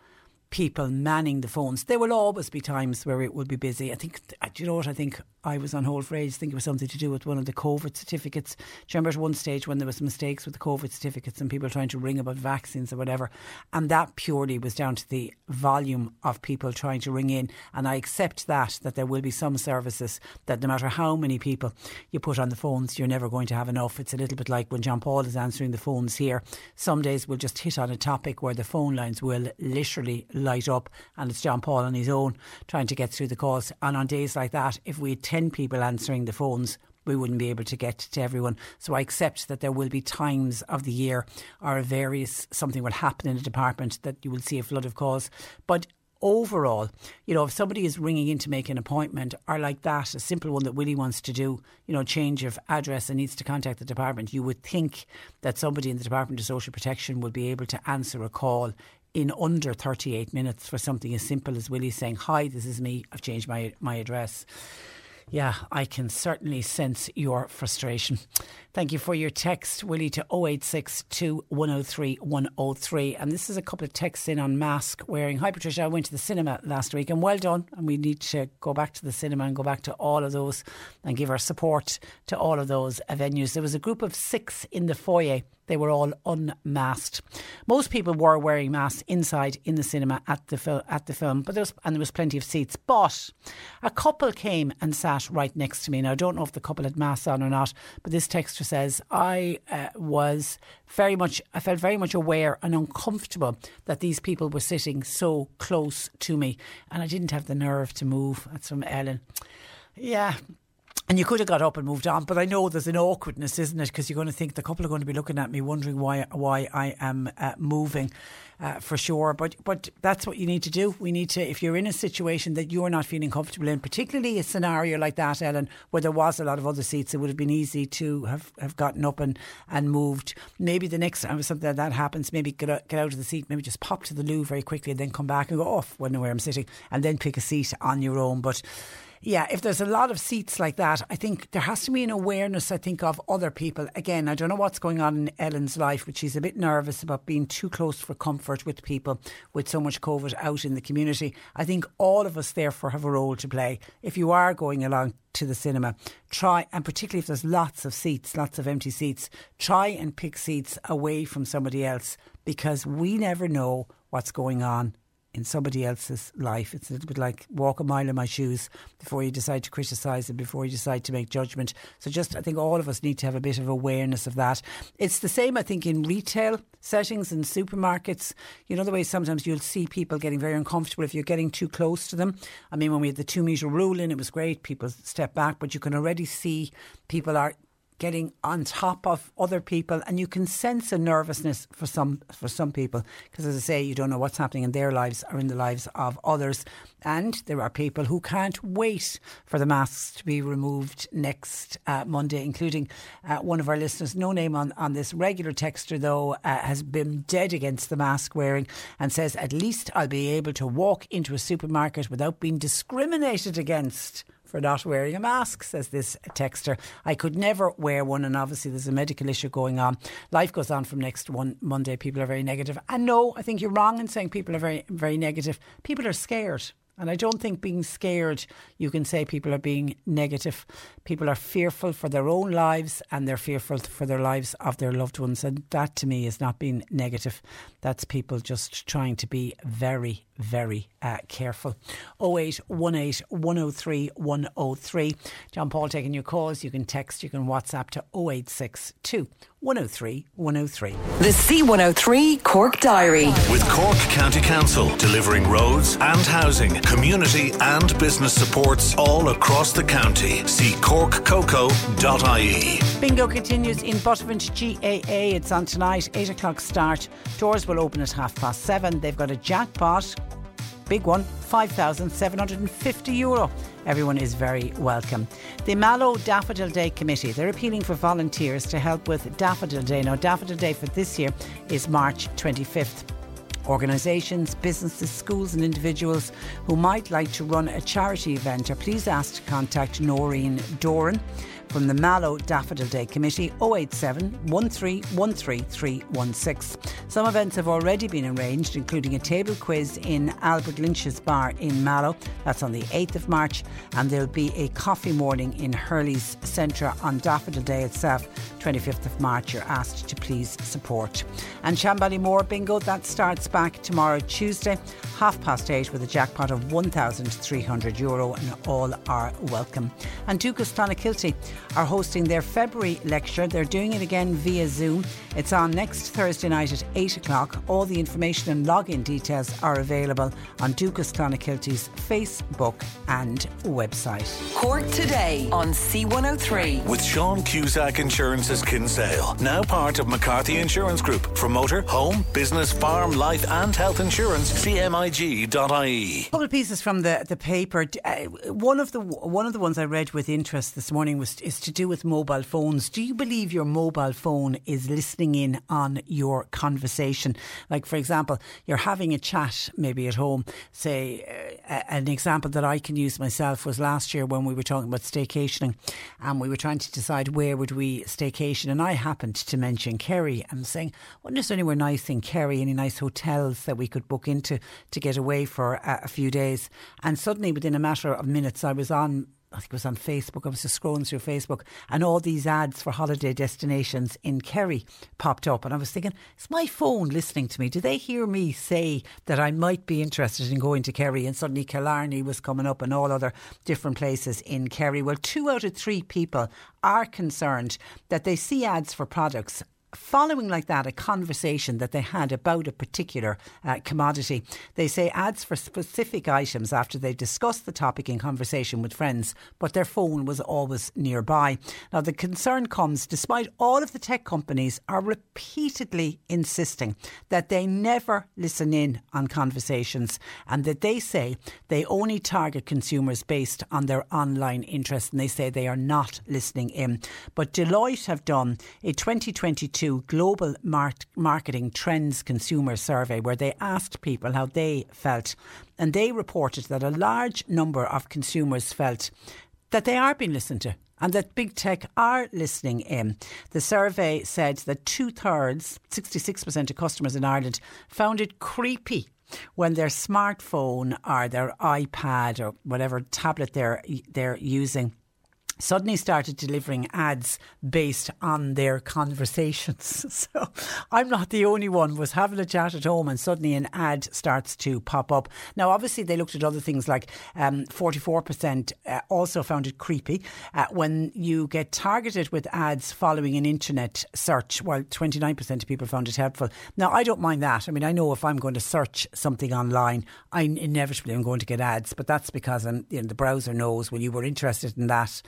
people manning the phones. There will always be times where it will be busy. I think, uh, do you know what? I think I was on hold for ages. I think it was something to do with one of the COVID certificates. Do you remember at one stage when there was mistakes with the COVID certificates and people trying to ring about vaccines or whatever? And that purely was down to the volume of people trying to ring in. And I accept that, that there will be some services that no matter how many people you put on the phones, you're never going to have enough. It's a little bit like when John Paul is answering the phones here. Some days we'll just hit on a topic where the phone lines will literally light up and it's John Paul on his own trying to get through the calls. And on days like that, if we 10 people answering the phones, we wouldn't be able to get to everyone. So I accept that there will be times of the year or various something will happen in a department that you will see a flood of calls. But overall, you know, if somebody is ringing in to make an appointment or like that, a simple one that Willie wants to do, you know, change of address and needs to contact the department, you would think that somebody in the Department of Social Protection would be able to answer a call in under 38 minutes for something as simple as Willie saying, Hi, this is me, I've changed my, my address. Yeah, I can certainly sense your frustration. Thank you for your text, Willie, to 0862 103 103. And this is a couple of texts in on mask wearing. Hi, Patricia. I went to the cinema last week and well done. And we need to go back to the cinema and go back to all of those and give our support to all of those venues. There was a group of six in the foyer. They were all unmasked. Most people were wearing masks inside in the cinema at the fil- at the film, but there was and there was plenty of seats. But a couple came and sat right next to me. Now I don't know if the couple had masks on or not, but this text says, I uh, was very much, I felt very much aware and uncomfortable that these people were sitting so close to me and I didn't have the nerve to move. That's from Ellen. Yeah, and you could have got up and moved on, but I know there's an awkwardness, isn't it? Because you're going to think the couple are going to be looking at me, wondering why why I am uh, moving, uh, for sure. But but that's what you need to do. We need to, if you're in a situation that you're not feeling comfortable in, particularly a scenario like that, Ellen, where there was a lot of other seats, it would have been easy to have, have gotten up and, and moved. Maybe the next time something like that happens, maybe get out, get out of the seat, maybe just pop to the loo very quickly, and then come back and go off when where I'm sitting, and then pick a seat on your own. But yeah, if there's a lot of seats like that, I think there has to be an awareness, I think, of other people. Again, I don't know what's going on in Ellen's life, but she's a bit nervous about being too close for comfort with people with so much COVID out in the community. I think all of us, therefore, have a role to play. If you are going along to the cinema, try, and particularly if there's lots of seats, lots of empty seats, try and pick seats away from somebody else because we never know what's going on in somebody else's life. It's a little bit like walk a mile in my shoes before you decide to criticise and before you decide to make judgment. So just, I think all of us need to have a bit of awareness of that. It's the same, I think, in retail settings and supermarkets. You know, the way sometimes you'll see people getting very uncomfortable if you're getting too close to them. I mean, when we had the two metre rule in, it was great. People step back, but you can already see people are getting on top of other people and you can sense a nervousness for some for some people. Because as I say you don't know what's happening in their lives or in the lives of others and there are people who can't wait for the masks to be removed next uh, Monday including uh, one of our listeners no name on, on this regular texter though uh, has been dead against the mask wearing and says at least I'll be able to walk into a supermarket without being discriminated against for not wearing a mask, says this texter. I could never wear one, and obviously there's a medical issue going on. Life goes on from next one Monday. People are very negative. And no, I think you're wrong in saying people are very, very negative. People are scared. And I don't think being scared, you can say people are being negative. People are fearful for their own lives and they're fearful for their lives of their loved ones. And that to me is not being negative. That's people just trying to be very, very uh, careful. 0818 103 103. John Paul taking your calls. You can text, you can WhatsApp to 0862 103 103. The C103 Cork Diary. With Cork County Council delivering roads and housing, community and business supports all across the county. See corkcoco.ie. Bingo continues in Buttevant GAA. It's on tonight, 8 o'clock start. Doors will open at half past 7. They've got a jackpot, big one, 5,750 euro. Everyone is very welcome. The Mallow Daffodil Day Committee, they're appealing for volunteers to help with Daffodil Day. Now, Daffodil Day for this year is March 25th. Organisations, businesses, schools, and individuals who might like to run a charity event are please asked to contact Noreen Doran from the Mallow Daffodil Day Committee 087 1313316. Some events have already been arranged, including a table quiz in Albert Lynch's bar in Mallow. That's on the 8th of March, and there'll be a coffee morning in Hurley's Centre on Daffodil Day itself, 25th of March. You're asked to please support. And Shanballymore Bingo, that starts back tomorrow, Tuesday, half past eight, with a jackpot of 1,300 euro, and all are welcome. And Dúchas Clonakilty are hosting their February lecture. They're doing it again via Zoom. It's on next Thursday night at 8 o'clock. All the information and login details are available on Dúchas Clonakilty's Facebook and website. Cork today on C103. With Sean Cusack Insurance's Kinsale, now part of McCarthy Insurance Group. For motor, home, business, farm, life, and health insurance, cmig.ie. A couple of pieces from the the paper. Uh, one of the one of the ones I read with interest this morning was is to do with mobile phones. Do you believe your mobile phone is listening in on your conversation? Like, for example, you're having a chat maybe at home. Say, uh, an example that I can use myself was last year when we were talking about staycationing, and we were trying to decide where would we staycation, and I happened to mention Kerry. I'm saying, wonder if there's anywhere nice in Kerry, any nice hotels that we could book into to get away for a few days. And suddenly, within a matter of minutes, I was on I think it was on Facebook. I was just scrolling through Facebook, and all these ads for holiday destinations in Kerry popped up. And I was thinking, is my phone listening to me? Do they hear me say that I might be interested in going to Kerry? And suddenly Killarney was coming up, and all other different places in Kerry. Well, two out of three people are concerned that they see ads for products following like that a conversation that they had about a particular uh, commodity. They say ads for specific items after they discussed the topic in conversation with friends, but their phone was always nearby. Now the concern comes despite all of the tech companies are repeatedly insisting that they never listen in on conversations and that they say they only target consumers based on their online interest and they say they are not listening in. But Deloitte have done a 2022 Global Marketing Trends Consumer Survey where they asked people how they felt. And they reported that a large number of consumers felt that they are being listened to and that big tech are listening in. The survey said that two thirds, 66% of customers in Ireland, found it creepy when their smartphone or their iPad or whatever tablet they're they're using suddenly started delivering ads based on their conversations. So I'm not the only one was having a chat at home and suddenly an ad starts to pop up. Now, obviously, they looked at other things like um, 44% uh, also found it creepy uh, when you get targeted with ads following an internet search, while 29% of people found it helpful. Now, I don't mind that. I mean, I know if I'm going to search something online, I inevitably am going to get ads, but that's because I'm, you know, the browser knows when you were interested in that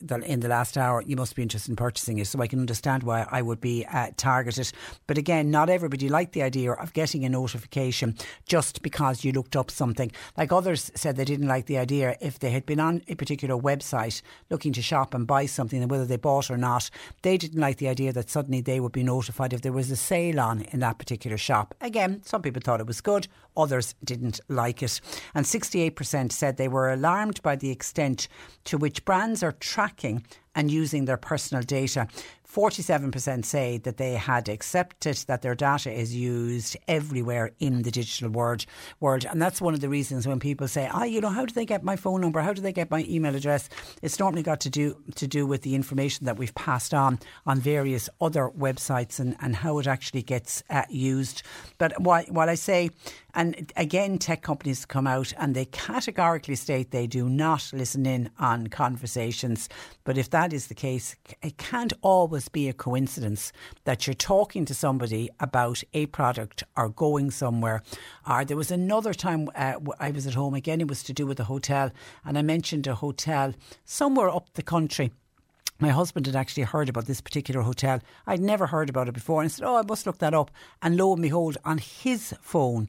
in the last hour, you must be interested in purchasing it. So I can understand why I would be uh, targeted. But again, not everybody liked the idea of getting a notification just because you looked up something. Like others said they didn't like the idea if they had been on a particular website looking to shop and buy something and whether they bought or not, they didn't like the idea that suddenly they would be notified if there was a sale on in that particular shop. Again, some people thought it was good, others didn't like it. And 68% said they were alarmed by the extent to which brands are tracking and using their personal data. 47% say that they had accepted that their data is used everywhere in the digital world. world. And that's one of the reasons when people say, ah, you know, how do they get my phone number? How do they get my email address? It's normally got to do to do with the information that we've passed on on various other websites and, and how it actually gets uh, used. But while, while I say and again, tech companies come out and they categorically state they do not listen in on conversations. But if that is the case, it can't always be a coincidence that you're talking to somebody about a product or going somewhere. Or there was another time uh, I was at home, again, it was to do with a hotel, and I mentioned a hotel somewhere up the country my husband had actually heard about this particular hotel. I'd never heard about it before. And I said, Oh, I must look that up. And lo and behold, on his phone,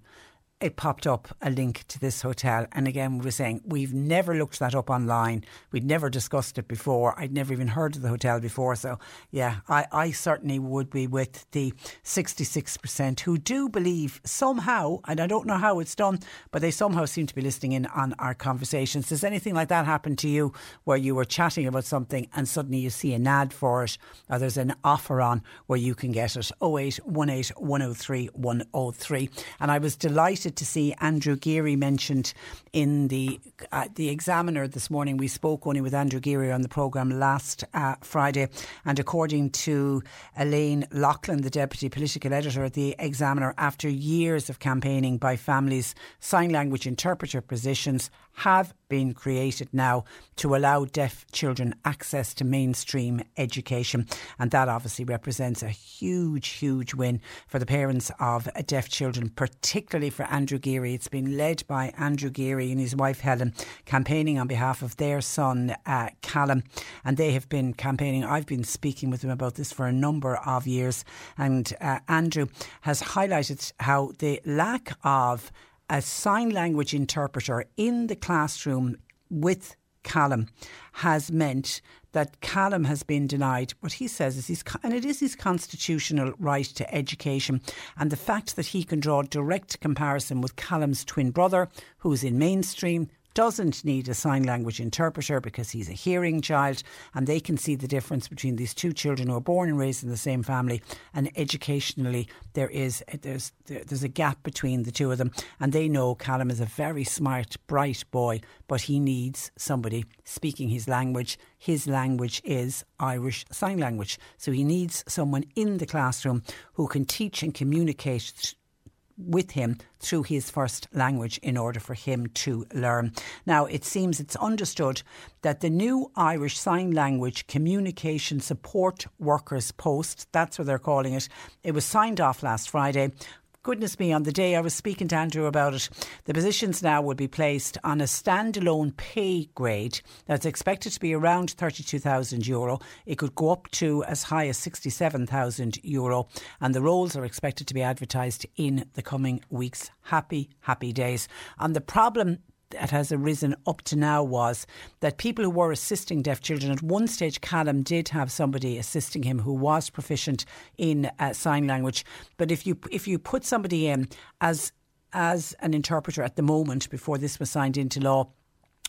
it popped up a link to this hotel. And again, we were saying we've never looked that up online. We'd never discussed it before. I'd never even heard of the hotel before. So, yeah, I, I certainly would be with the 66% who do believe somehow, and I don't know how it's done, but they somehow seem to be listening in on our conversations. Does anything like that happen to you where you were chatting about something and suddenly you see an ad for it or there's an offer on where you can get it? 0818 103 103. And I was delighted delighted to see Andrew Geary mentioned in the uh, the Examiner this morning. We spoke only with Andrew Geary on the programme last uh, Friday, and according to Elaine Loughlin, the deputy political editor at the Examiner, after years of campaigning by families, sign language interpreter positions have been created now to allow deaf children access to mainstream education. And that obviously represents a huge, huge win for the parents of deaf children, particularly for Andrew Geary. It's been led by Andrew Geary and his wife Helen, campaigning on behalf of their son uh, Callum. And they have been campaigning. I've been speaking with them about this for a number of years. And uh, Andrew has highlighted how the lack of a sign language interpreter in the classroom with Callum has meant that Callum has been denied what he says is his, and it is his constitutional right to education. And the fact that he can draw direct comparison with Callum's twin brother, who's in mainstream, doesn't need a sign language interpreter because he's a hearing child and they can see the difference between these two children who are born and raised in the same family and educationally there is there's there's a gap between the two of them. And they know Callum is a very smart bright boy but he needs somebody speaking his language. His language is Irish Sign Language. So he needs someone in the classroom who can teach and communicate with him through his first language in order for him to learn. Now, it seems it's understood that the new Irish Sign Language Communication Support Workers Post, that's what they're calling it, it was signed off last Friday goodness me, on the day I was speaking to Andrew about it, the positions now will be placed on a standalone pay grade that's expected to be around 32,000 euro. It could go up to as high as 67,000 euro, and the roles are expected to be advertised in the coming weeks. Happy, happy days. And the problem that has arisen up to now was that people who were assisting deaf children at one stage, Callum did have somebody assisting him who was proficient in uh, sign language. But if you if you put somebody in as as an interpreter at the moment before this was signed into law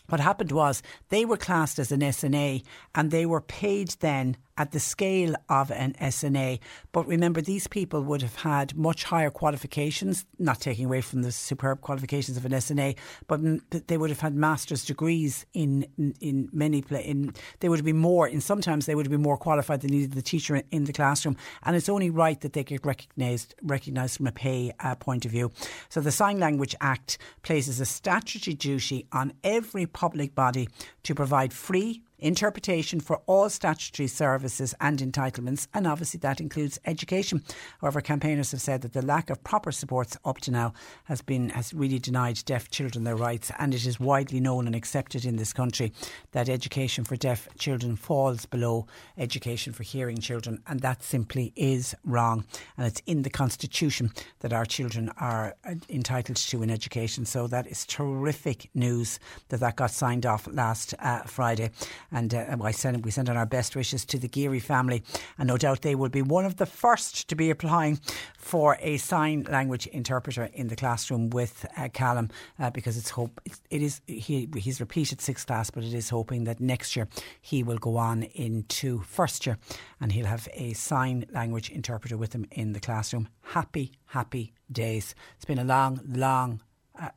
what happened was they were classed as an SNA and they were paid then at the scale of an SNA. But remember, these people would have had much higher qualifications, not taking away from the superb qualifications of an SNA, but they would have had master's degrees in in many in they would have been more in sometimes they would have been more qualified than the teacher in the classroom, and it's only right that they get recognised recognised from a pay uh, point of view. So the Sign Language Act places a statutory duty on every public body to provide free interpretation for all statutory services and entitlements, and obviously that includes education. However, campaigners have said that the lack of proper supports up to now has been has really denied deaf children their rights, and it is widely known and accepted in this country that education for deaf children falls below education for hearing children, and that simply is wrong. And it's in the constitution that our children are entitled to an education. So that is terrific news that that got signed off last uh, Friday. And uh, I send, we send on our best wishes to the Geary family. And no doubt they will be one of the first to be applying for a sign language interpreter in the classroom with uh, Callum uh, because it's hope it is he he's repeated sixth class, but it is hoping that next year he will go on into first year and he'll have a sign language interpreter with him in the classroom. Happy, happy days. It's been a long, long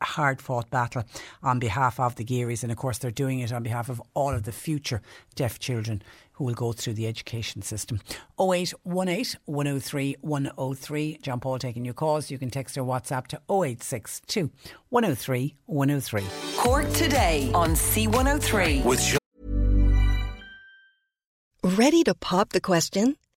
hard fought battle on behalf of the Gearys, and of course, they're doing it on behalf of all of the future deaf children who will go through the education system. 0818 103 103. John Paul taking your calls. You can text or WhatsApp to 0862 103 103. Cork today on C103. With Ready to pop the question?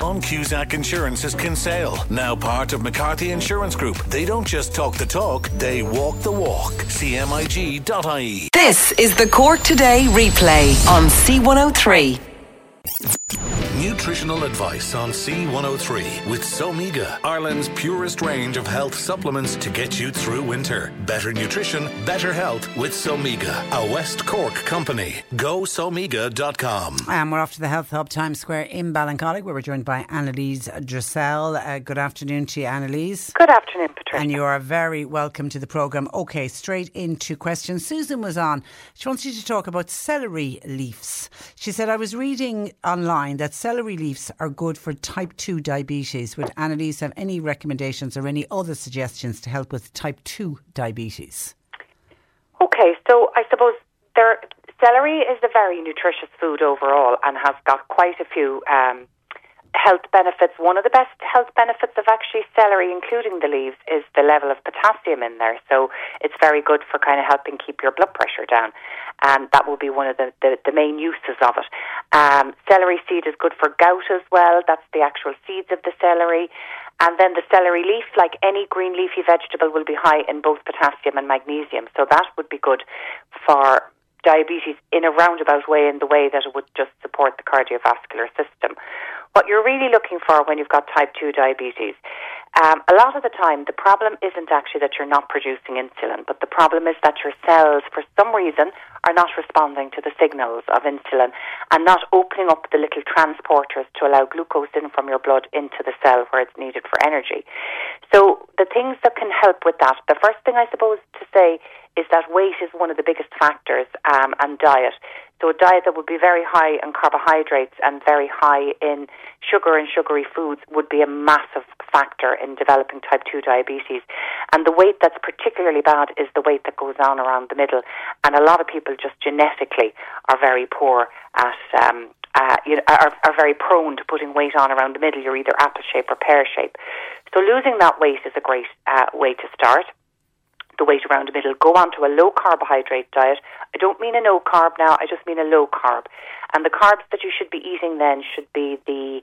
John Cusack Insurance is Kinsale, now part of McCarthy Insurance Group. They don't just talk the talk, they walk the walk. CMIG.ie. This is the Cork Today replay on C103. Nutritional advice on C103 with Somega, Ireland's purest range of health supplements to get you through winter. Better nutrition, better health with Somega, a West Cork company. Go somega.com. And we're off to the Health Hub Times Square in Ballincollig where we're joined by Annalise Dressel. Uh, good afternoon to you, Annalise. Good afternoon, Patricia. And you are very welcome to the programme. Okay, straight into questions. Susan was on. She wants you to talk about celery leaves. She said, I was reading online that celery leaves are good for type 2 diabetes. Would Annalise have any recommendations or any other suggestions to help with type 2 diabetes? Okay, so I suppose there, celery is a very nutritious food overall and has got quite a few um, health benefits. One of the best health benefits of actually celery, including the leaves, is the level of potassium in there. So it's very good for kind of helping keep your blood pressure down. And that will be one of the, the, the main uses of it. Um, celery seed is good for gout as well. That's the actual seeds of the celery. And then the celery leaf, like any green leafy vegetable, will be high in both potassium and magnesium. So that would be good for diabetes in a roundabout way, in the way that it would just support the cardiovascular system. What you're really looking for when you've got type 2 diabetes, Um, a lot of the time, the problem isn't actually that you're not producing insulin, but the problem is that your cells, for some reason, are not responding to the signals of insulin and not opening up the little transporters to allow glucose in from your blood into the cell where it's needed for energy. So, the things that can help with that, the first thing I suppose to say is that weight is one of the biggest factors um, and diet. So a diet that would be very high in carbohydrates and very high in sugar and sugary foods would be a massive factor in developing type 2 diabetes. And the weight that's particularly bad is the weight that goes on around the middle. And a lot of people just genetically are very poor at um, uh, you know, are, are very prone to putting weight on around the middle. You're either apple shape or pear shape. So losing that weight is a great uh, way to start the weight around the middle, go on to a low carbohydrate diet. I don't mean a no carb now, I just mean a low carb. And the carbs that you should be eating then should be the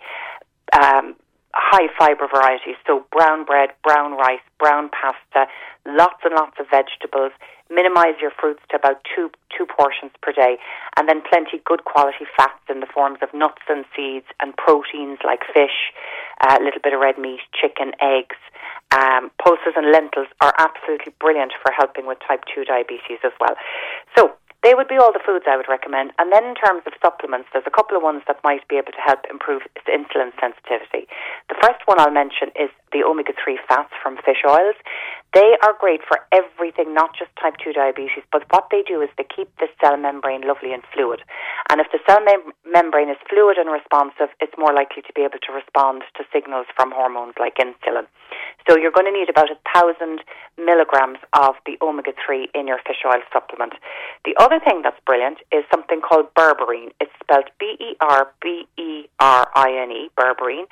um, high fibre varieties, so brown bread, brown rice, brown pasta, lots and lots of vegetables. Minimize your fruits to about two two portions per day, and then plenty good quality fats in the forms of nuts and seeds, and proteins like fish, a uh, little bit of red meat, chicken, eggs. Um, pulses and lentils are absolutely brilliant for helping with type 2 diabetes as well. So, they would be all the foods I would recommend. And then in terms of supplements, there's a couple of ones that might be able to help improve insulin sensitivity. The first one I'll mention is the omega 3 fats from fish oils. They are great for everything, not just type 2 diabetes, but what they do is they keep the cell membrane lovely and fluid. And if the cell mem- membrane is fluid and responsive, it's more likely to be able to respond to signals from hormones like insulin. So you're going to need about a thousand milligrams of the omega 3 in your fish oil supplement. The other thing that's brilliant is something called berberine. It's spelled B E R B E R I N E, berberine.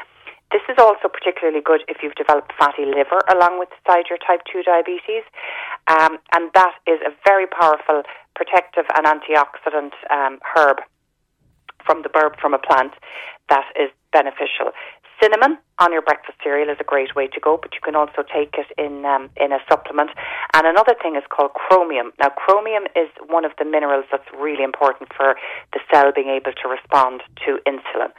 This is also particularly good if you've developed fatty liver along with your type 2 diabetes. Um, and that is a very powerful protective and antioxidant um, herb from the burb from a plant that is beneficial. Cinnamon on your breakfast cereal is a great way to go, but you can also take it in um, in a supplement. And another thing is called chromium. Now, chromium is one of the minerals that's really important for the cell being able to respond to insulin.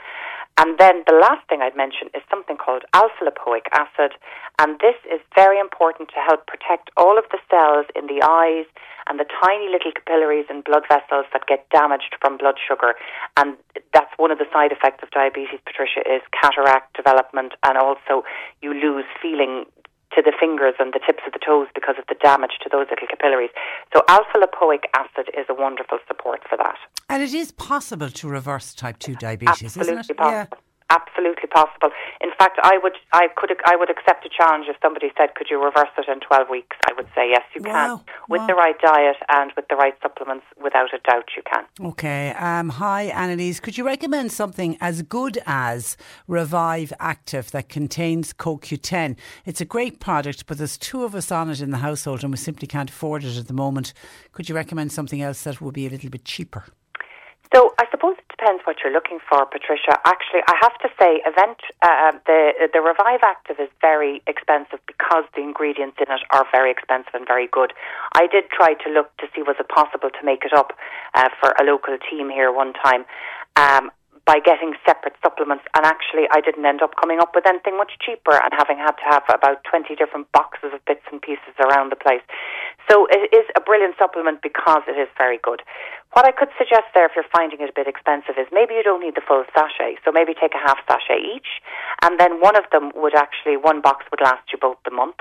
And then the last thing I'd mention is something called alpha lipoic acid. And this is very important to help protect all of the cells in the eyes and the tiny little capillaries and blood vessels that get damaged from blood sugar. And that's one of the side effects of diabetes, Patricia, is cataract development and also you lose feeling to the fingers and the tips of the toes because of the damage to those little capillaries. So alpha lipoic acid is a wonderful support for that. And it is possible to reverse type 2 diabetes, Absolutely isn't it? Possible. Yeah absolutely possible. In fact, I would I could I would accept a challenge if somebody said, "Could you reverse it in 12 weeks?" I would say, "Yes, you wow. can. With wow. the right diet and with the right supplements, without a doubt, you can." Okay. Um, hi, Annalise. Could you recommend something as good as Revive Active that contains CoQ10? It's a great product, but there's two of us on it in the household, and we simply can't afford it at the moment. Could you recommend something else that would be a little bit cheaper? So I suppose depends what you're looking for, Patricia. Actually, I have to say, event uh, the the Revive Active is very expensive because the ingredients in it are very expensive and very good. I did try to look to see was it possible to make it up uh, for a local team here one time. Um, by getting separate supplements, and actually, I didn't end up coming up with anything much cheaper and having had to have about 20 different boxes of bits and pieces around the place. So, it is a brilliant supplement because it is very good. What I could suggest there, if you're finding it a bit expensive, is maybe you don't need the full sachet. So, maybe take a half sachet each, and then one of them would actually, one box would last you both the month.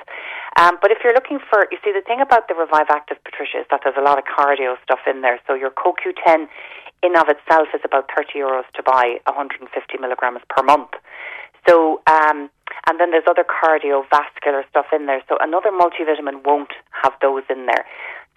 Um, but if you're looking for, you see, the thing about the Revive Active, Patricia, is that there's a lot of cardio stuff in there. So, your CoQ10 in of itself is about 30 euros to buy 150 milligrams per month. So, um, and then there's other cardiovascular stuff in there. So another multivitamin won't have those in there.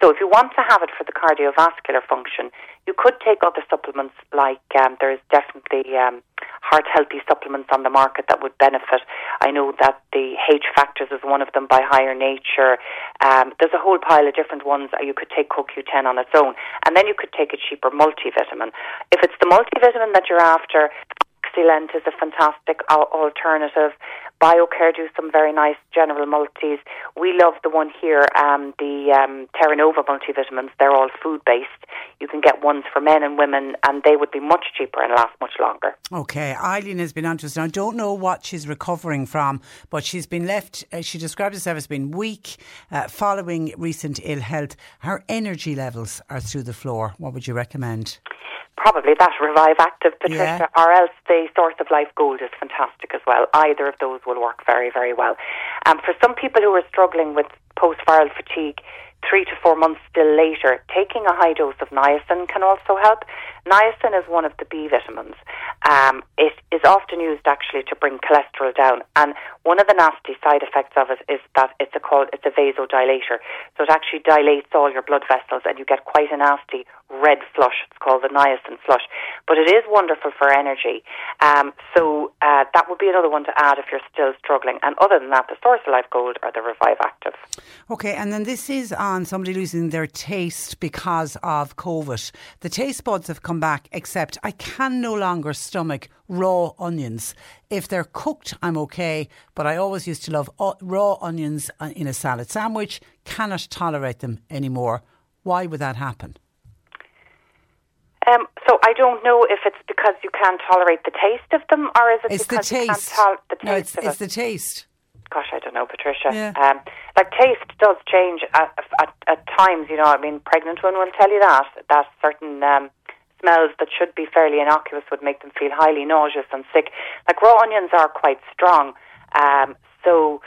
So if you want to have it for the cardiovascular function, you could take other supplements like um, there's definitely um, heart healthy supplements on the market that would benefit. I know that the H factors is one of them by Higher Nature. Um, there's a whole pile of different ones. You could take CoQ10 on its own, and then you could take a cheaper multivitamin. If it's the multivitamin that you're after, Multilent is a fantastic alternative. BioCare do some very nice general multis. We love the one here, um, the um, Terra Nova multivitamins. They're all food based. You can get ones for men and women, and they would be much cheaper and last much longer. Okay, Eileen has been on to us. Now, I don't know what she's recovering from, but she's been left, uh, she described herself as being weak uh, following recent ill health. Her energy levels are through the floor. What would you recommend? Probably that Revive Active, Patricia, Yeah. or else the Source of Life Gold is fantastic as well. Either of those will work very, very well. Um, for some people who are struggling with post-viral fatigue, three to four months still later, taking a high dose of niacin can also help. Niacin is one of the B vitamins. Um, it is often used actually to bring cholesterol down, and one of the nasty side effects of it is that it's a called it's a vasodilator. So it actually dilates all your blood vessels, and you get quite a nasty red flush. It's called the niacin flush, but it is wonderful for energy. Um, so uh, that would be another one to add if you're still struggling. And other than that, the Source of Life Gold or the Revive Active. Okay, and then this is on somebody losing their taste because of COVID. The taste buds have come back, except I can no longer stomach raw onions. If they're cooked, I'm okay, but I always used to love raw onions uh, in a salad sandwich. Cannot tolerate them anymore. Why would that happen? Um, so I don't know if it's because you can't tolerate the taste of them, or is it It's the because you can't taste. tolerate the taste No, it's, it's it? the taste. Gosh, I don't know, Patricia. Yeah. Um, like taste does change at, at, at times. You know, I mean, pregnant women will tell you that that certain um, smells that should be fairly innocuous would make them feel highly nauseous and sick. Like raw onions are quite strong, um, so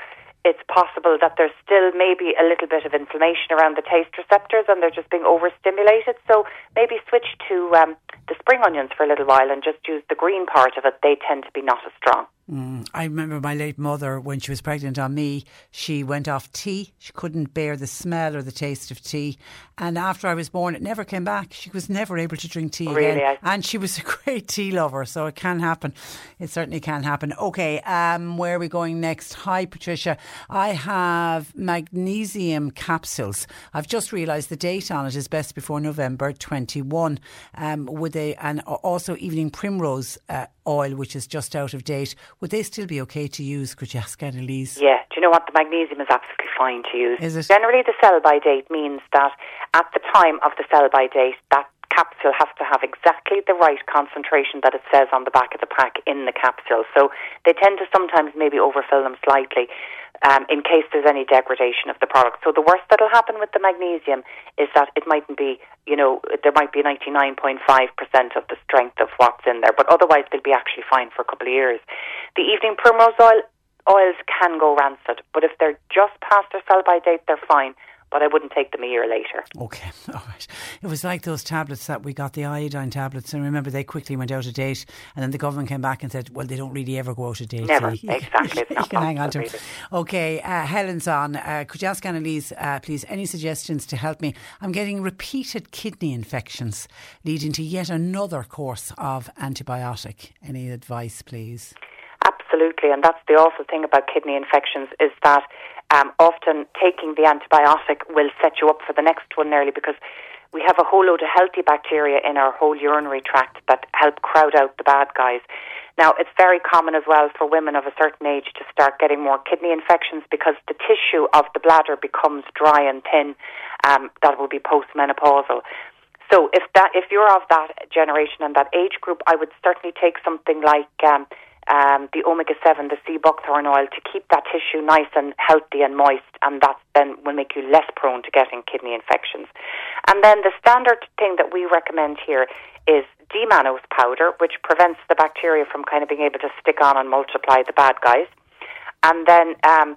it's possible that there's still maybe a little bit of inflammation around the taste receptors and they're just being overstimulated. So maybe switch to um, the spring onions for a little while and just use the green part of it. They tend to be not as strong. Mm, I remember my late mother, when she was pregnant on me, she went off tea. She couldn't bear the smell or the taste of tea. And after I was born, it never came back. She was never able to drink tea Really? again. And she was a great tea lover, so it can happen. It certainly can happen. Okay, um, where are we going next? Hi, Patricia. I have magnesium capsules. I've just realised the date on it is best before November 21. Um, would they, and also evening primrose uh, oil, which is just out of date. Would they still be okay to use? Could you ask Annalise? Yeah, do you know what? The magnesium is absolutely fine to use. Is it? Generally, the sell by date means that at the time of the sell by date, that capsule has to have exactly the right concentration that it says on the back of the pack in the capsule. So they tend to sometimes maybe overfill them slightly. Um, in case there's any degradation of the product. So the worst that'll happen with the magnesium is that it mightn't be, you know, there might be 99.5% of the strength of what's in there, but otherwise they'll be actually fine for a couple of years. The evening primrose oil, oils can go rancid, but if they're just past their sell by date, they're fine. But I wouldn't take them a year later. Okay, all right. It was like those tablets that we got, the iodine tablets, and remember they quickly went out of date, and then the government came back and said, well, they don't really ever go out of date. Never, so exactly. You can hang on to them. Okay, uh, Helen's on. Uh, could you ask Annalise, uh, please, any suggestions to help me? I'm getting repeated kidney infections leading to yet another course of antibiotic. Any advice, please? Absolutely, and that's the awful thing about kidney infections is that um, often taking the antibiotic will set you up for the next one nearly because we have a whole load of healthy bacteria in our whole urinary tract that help crowd out the bad guys. Now, it's very common as well for women of a certain age to start getting more kidney infections because the tissue of the bladder becomes dry and thin. Um, that will be postmenopausal. So if that if you're of that generation and that age group, I would certainly take something like um, um, the omega seven, the sea buckthorn oil, to keep that tissue nice and healthy and moist, and that then will make you less prone to getting kidney infections. And then the standard thing that we recommend here is D-mannose powder, which prevents the bacteria from kind of being able to stick on and multiply the bad guys. And then um,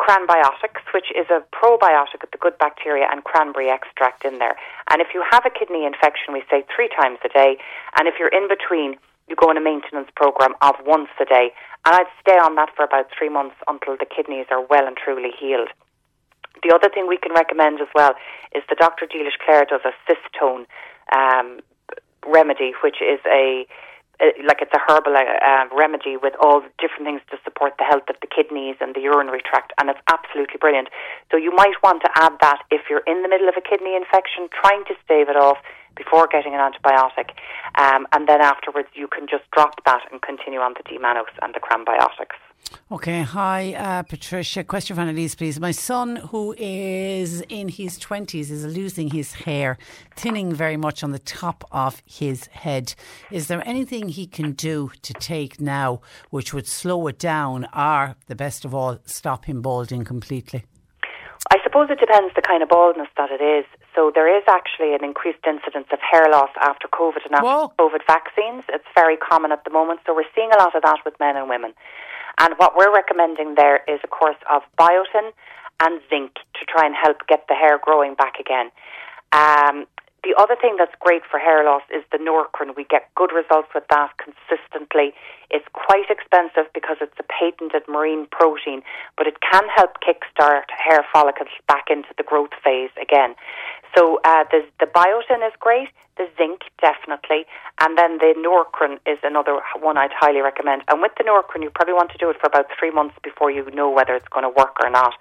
cranbiotics, which is a probiotic with the good bacteria and cranberry extract in there. And if you have a kidney infection, we say three times a day. And if you're in between, you go on a maintenance program of once a day. And I'd stay on that for about three months until the kidneys are well and truly healed. The other thing we can recommend as well is the Dr. Dealish Clare does a cystone um, remedy, which is a uh, like it's a herbal uh, remedy with all the different things to support the health of the kidneys and the urinary tract, and it's absolutely brilliant. So you might want to add that if you're in the middle of a kidney infection, trying to stave it off. Before getting an antibiotic, um, and then afterwards you can just drop that and continue on the D-mannose and the cranbiotics. Okay, hi uh, Patricia. Question for Annalise, please. My son, who is in his 20s, is losing his hair, thinning very much on the top of his head. Is there anything he can do to take now which would slow it down or, the best of all, stop him balding completely? I suppose it depends the kind of baldness that it is. So there is actually an increased incidence of hair loss after COVID and after Whoa. COVID vaccines. It's very common at the moment. So we're seeing a lot of that with men and women. And what we're recommending there is a course of biotin and zinc to try and help get the hair growing back again. Um, the other thing that's great for hair loss is the Nourkrin. We get good results with that consistently. It's quite expensive because it's a patented marine protein, but it can help kickstart hair follicles back into the growth phase again. So uh, the, the biotin is great, the zinc definitely, and then the Nourkrin is another one I'd highly recommend. And with the Nourkrin, you probably want to do it for about three months before you know whether it's going to work or not.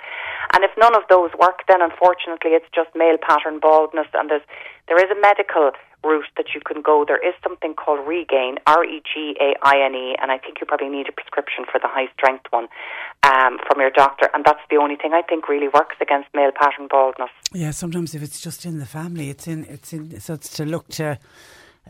And if none of those work, then unfortunately it's just male pattern baldness, and there's there is a medical route that you can go. There is something called Regaine, R E G A I N E, and I think you probably need a prescription for the high strength one um, from your doctor. And that's the only thing I think really works against male pattern baldness. Yeah, sometimes if it's just in the family, it's in it's in so it's to look to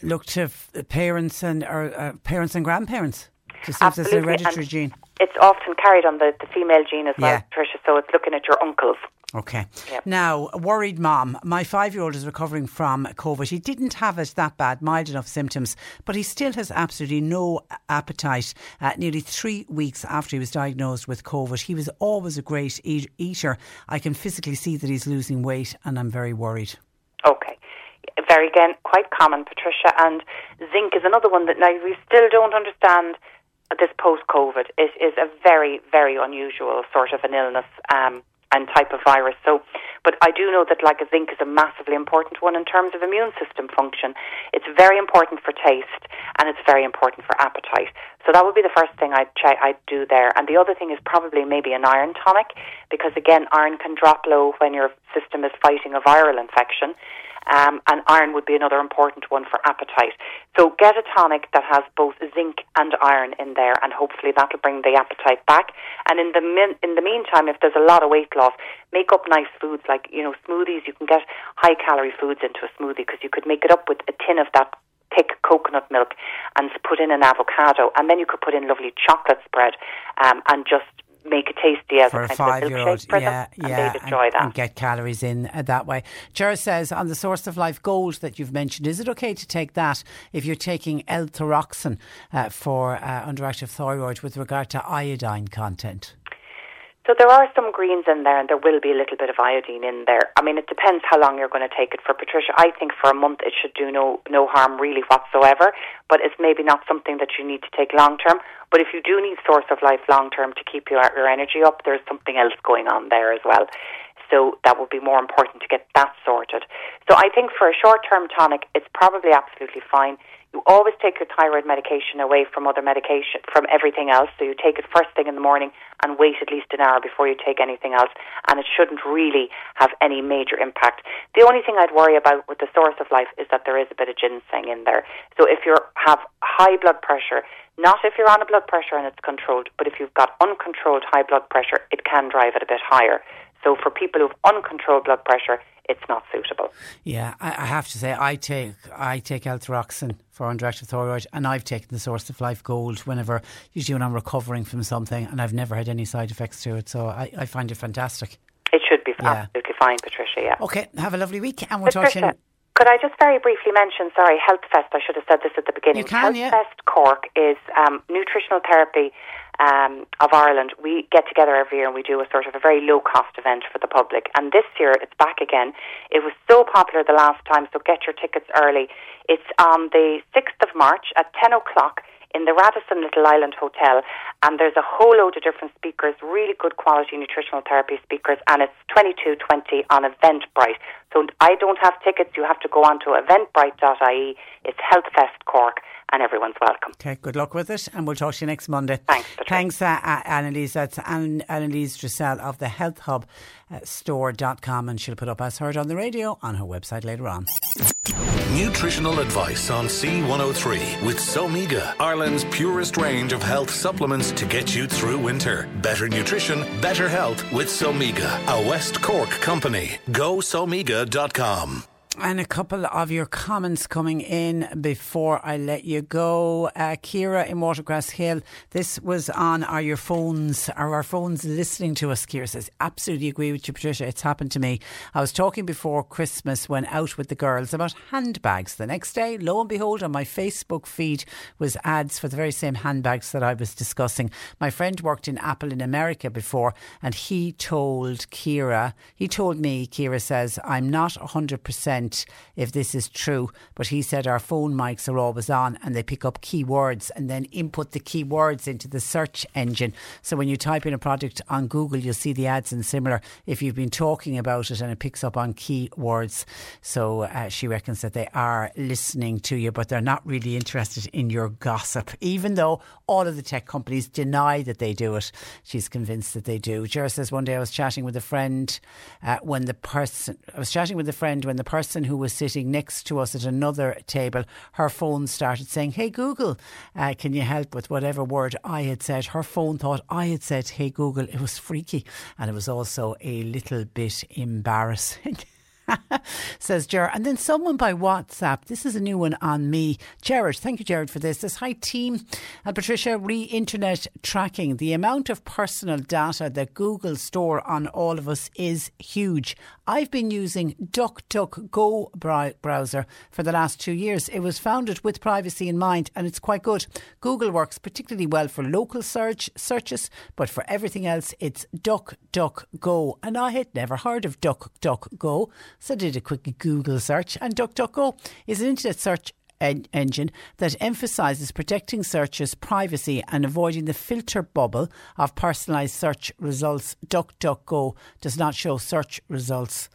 look to f- parents and or uh, parents and grandparents to see if there's a Absolutely, gene. It's often carried on the, the female gene as well, Yeah. Tricia. So it's looking at your uncles. Okay. Yep. Now, worried mom. My five year old is recovering from COVID. He didn't have it that bad, mild enough symptoms, but he still has absolutely no appetite. Uh, nearly three weeks after he was diagnosed with COVID, he was always a great eat- eater. I can physically see that he's losing weight, and I'm very worried. Okay. Very again, quite common, Patricia. And zinc is another one that now we still don't understand this post COVID. It is a very, very unusual sort of an illness. Um, and type of virus. So, but I do know that like zinc is a massively important one in terms of immune system function. It's very important for taste and it's very important for appetite. So that would be the first thing I'd check, I'd do there. And the other thing is probably maybe an iron tonic because again, iron can drop low when your system is fighting a viral infection. Um, and iron would be another important one for appetite. So get a tonic that has both zinc and iron in there, and hopefully that'll bring the appetite back. And in the min- in the meantime, if there's a lot of weight loss, make up nice foods like you know smoothies. You can get high calorie foods into a smoothie because you could make it up with a tin of that thick coconut milk and put in an avocado, and then you could put in lovely chocolate spread um, and just make it tasty as for a a kind five of year milkshake old. for Yeah, them, and yeah, they'd enjoy and, that. and get calories in uh, that way. Ger says on the source of life gold that you've mentioned, is it okay to take that if you're taking L-thyroxine uh, for uh, underactive thyroid with regard to iodine content? So there are some greens in there, and there will be a little bit of iodine in there. I mean, it depends how long you're going to take it for. Patricia, I think for a month it should do no no harm really whatsoever. But it's maybe not something that you need to take long term. But if you do need source of life long term to keep your your energy up, there's something else going on there as well. So that would be more important to get that sorted. So I think for a short term tonic, it's probably absolutely fine. You always take your thyroid medication away from other medication, from everything else. So you take it first thing in the morning and wait at least an hour before you take anything else. And it shouldn't really have any major impact. The only thing I'd worry about with the source of life is that there is a bit of ginseng in there. So if you have high blood pressure, not if you're on a blood pressure and it's controlled, but if you've got uncontrolled high blood pressure, it can drive it a bit higher. So for people who've uncontrolled blood pressure, it's not suitable. Yeah, I, I have to say I take I take L-thyroxine for underactive thyroid, and I've taken the Source of Life Gold whenever usually when I'm recovering from something, and I've never had any side effects to it. So I, I find it fantastic. It should be Yeah. absolutely fine, Patricia. Yeah. Okay, have a lovely week, and we'll talk to you. Could I just very briefly mention, sorry, Health Fest, I should have said this at the beginning. You can, Health yeah. Fest Cork is um, nutritional therapy um, of Ireland. We get together every year and we do a sort of a very low cost event for the public. And this year it's back again. It was so popular the last time, so get your tickets early. It's on the 6th of March at 10 o'clock in the Radisson Little Island Hotel, and there's a whole load of different speakers, really good quality nutritional therapy speakers, and it's twenty two twenty on Eventbrite. So I don't have tickets; you have to go on to eventbrite.ie. It's Healthfest Cork, and everyone's welcome. Okay, good luck with it, and we'll talk to you next Monday. Thanks, Thanks, uh, uh, Annalise. That's Ann- Annalise Dressel of the Health Hub uh, store.com, and she'll put up as heard on the radio on her website later on. Nutritional advice on C103 with Somega, Ireland's purest range of health supplements to get you through winter. Better nutrition, better health with Somega, a West Cork company. Go somega.com. And a couple of your comments coming in before I let you go. Uh, Kira in Watergrass Hill, this was on Are Your Phones, are our phones listening to us? Kira says, absolutely agree with you, Patricia. It's happened to me. I was talking before Christmas when out with the girls about handbags. The next day, lo and behold, on my Facebook feed was ads for the very same handbags that I was discussing. My friend worked in Apple in America before and he told Kira, he told me, Kira says, I'm not 100% if this is true, but he said our phone mics are always on and they pick up keywords and then input the keywords into the search engine. So when you type in a product on Google, you'll see the ads and similar if you've been talking about it and it picks up on keywords. So uh, she reckons that they are listening to you, but they're not really interested in your gossip, even though all of the tech companies deny that they do it. She's convinced that they do. Jera says one day I was chatting with a friend uh, when the person I was chatting with a friend when the person person who was sitting next to us at another table, her phone started saying, Hey Google, uh, can you help with whatever word I had said? Her phone thought I had said, Hey Google. It was freaky and it was also a little bit embarrassing. says Jared. And then someone by WhatsApp. This is a new one on me. Jared, thank you, Jared, for this. This Hi, team. And Patricia, re internet tracking. The amount of personal data that Google store on all of us is huge. I've been using DuckDuckGo browser for the last two years. It was founded with privacy in mind and it's quite good. Google works particularly well for local search searches, but for everything else, it's DuckDuckGo. And I had never heard of DuckDuckGo. So I did a quick Google search, and DuckDuckGo is an internet search en- engine that emphasises protecting searchers' privacy and avoiding the filter bubble of personalised search results. DuckDuckGo does not show search results.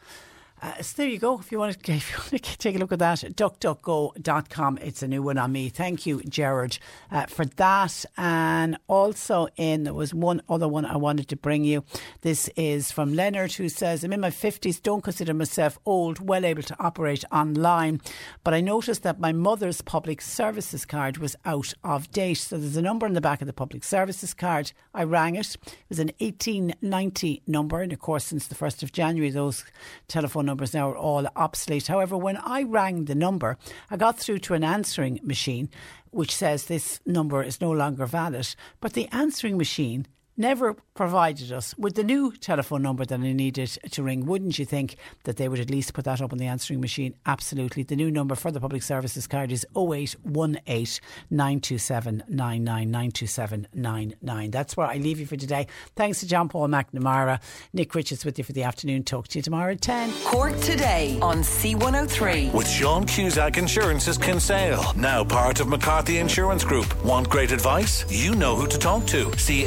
Uh, so there you go. If you want to, if you want to take a look at that, duckduckgo.com. It's a new one on me. Thank you, Gerard, uh, for that. And also in there was one other one I wanted to bring you. This is from Leonard, who says, "I'm in my fifties. Don't consider myself old. Well able to operate online, but I noticed that my mother's public services card was out of date. So there's a number in the back of the public services card. I rang it. It was an 1890 number, and of course, since the first of January, those telephone numbers now are all obsolete. However, when I rang the number, I got through to an answering machine which says this number is no longer valid. But the answering machine never provided us with the new telephone number that I needed to ring. Wouldn't you think that they would at least put that up on the answering machine? Absolutely. The new number for the public services card is 0818 927 927 That's where I leave you for today. Thanks to John Paul McNamara. Nick Richards with you for the afternoon. Talk to you tomorrow at 10. Cork today on C103. With Sean Cusack Insurance's Kinsale, now part of McCarthy Insurance Group. Want great advice? You know who to talk to. See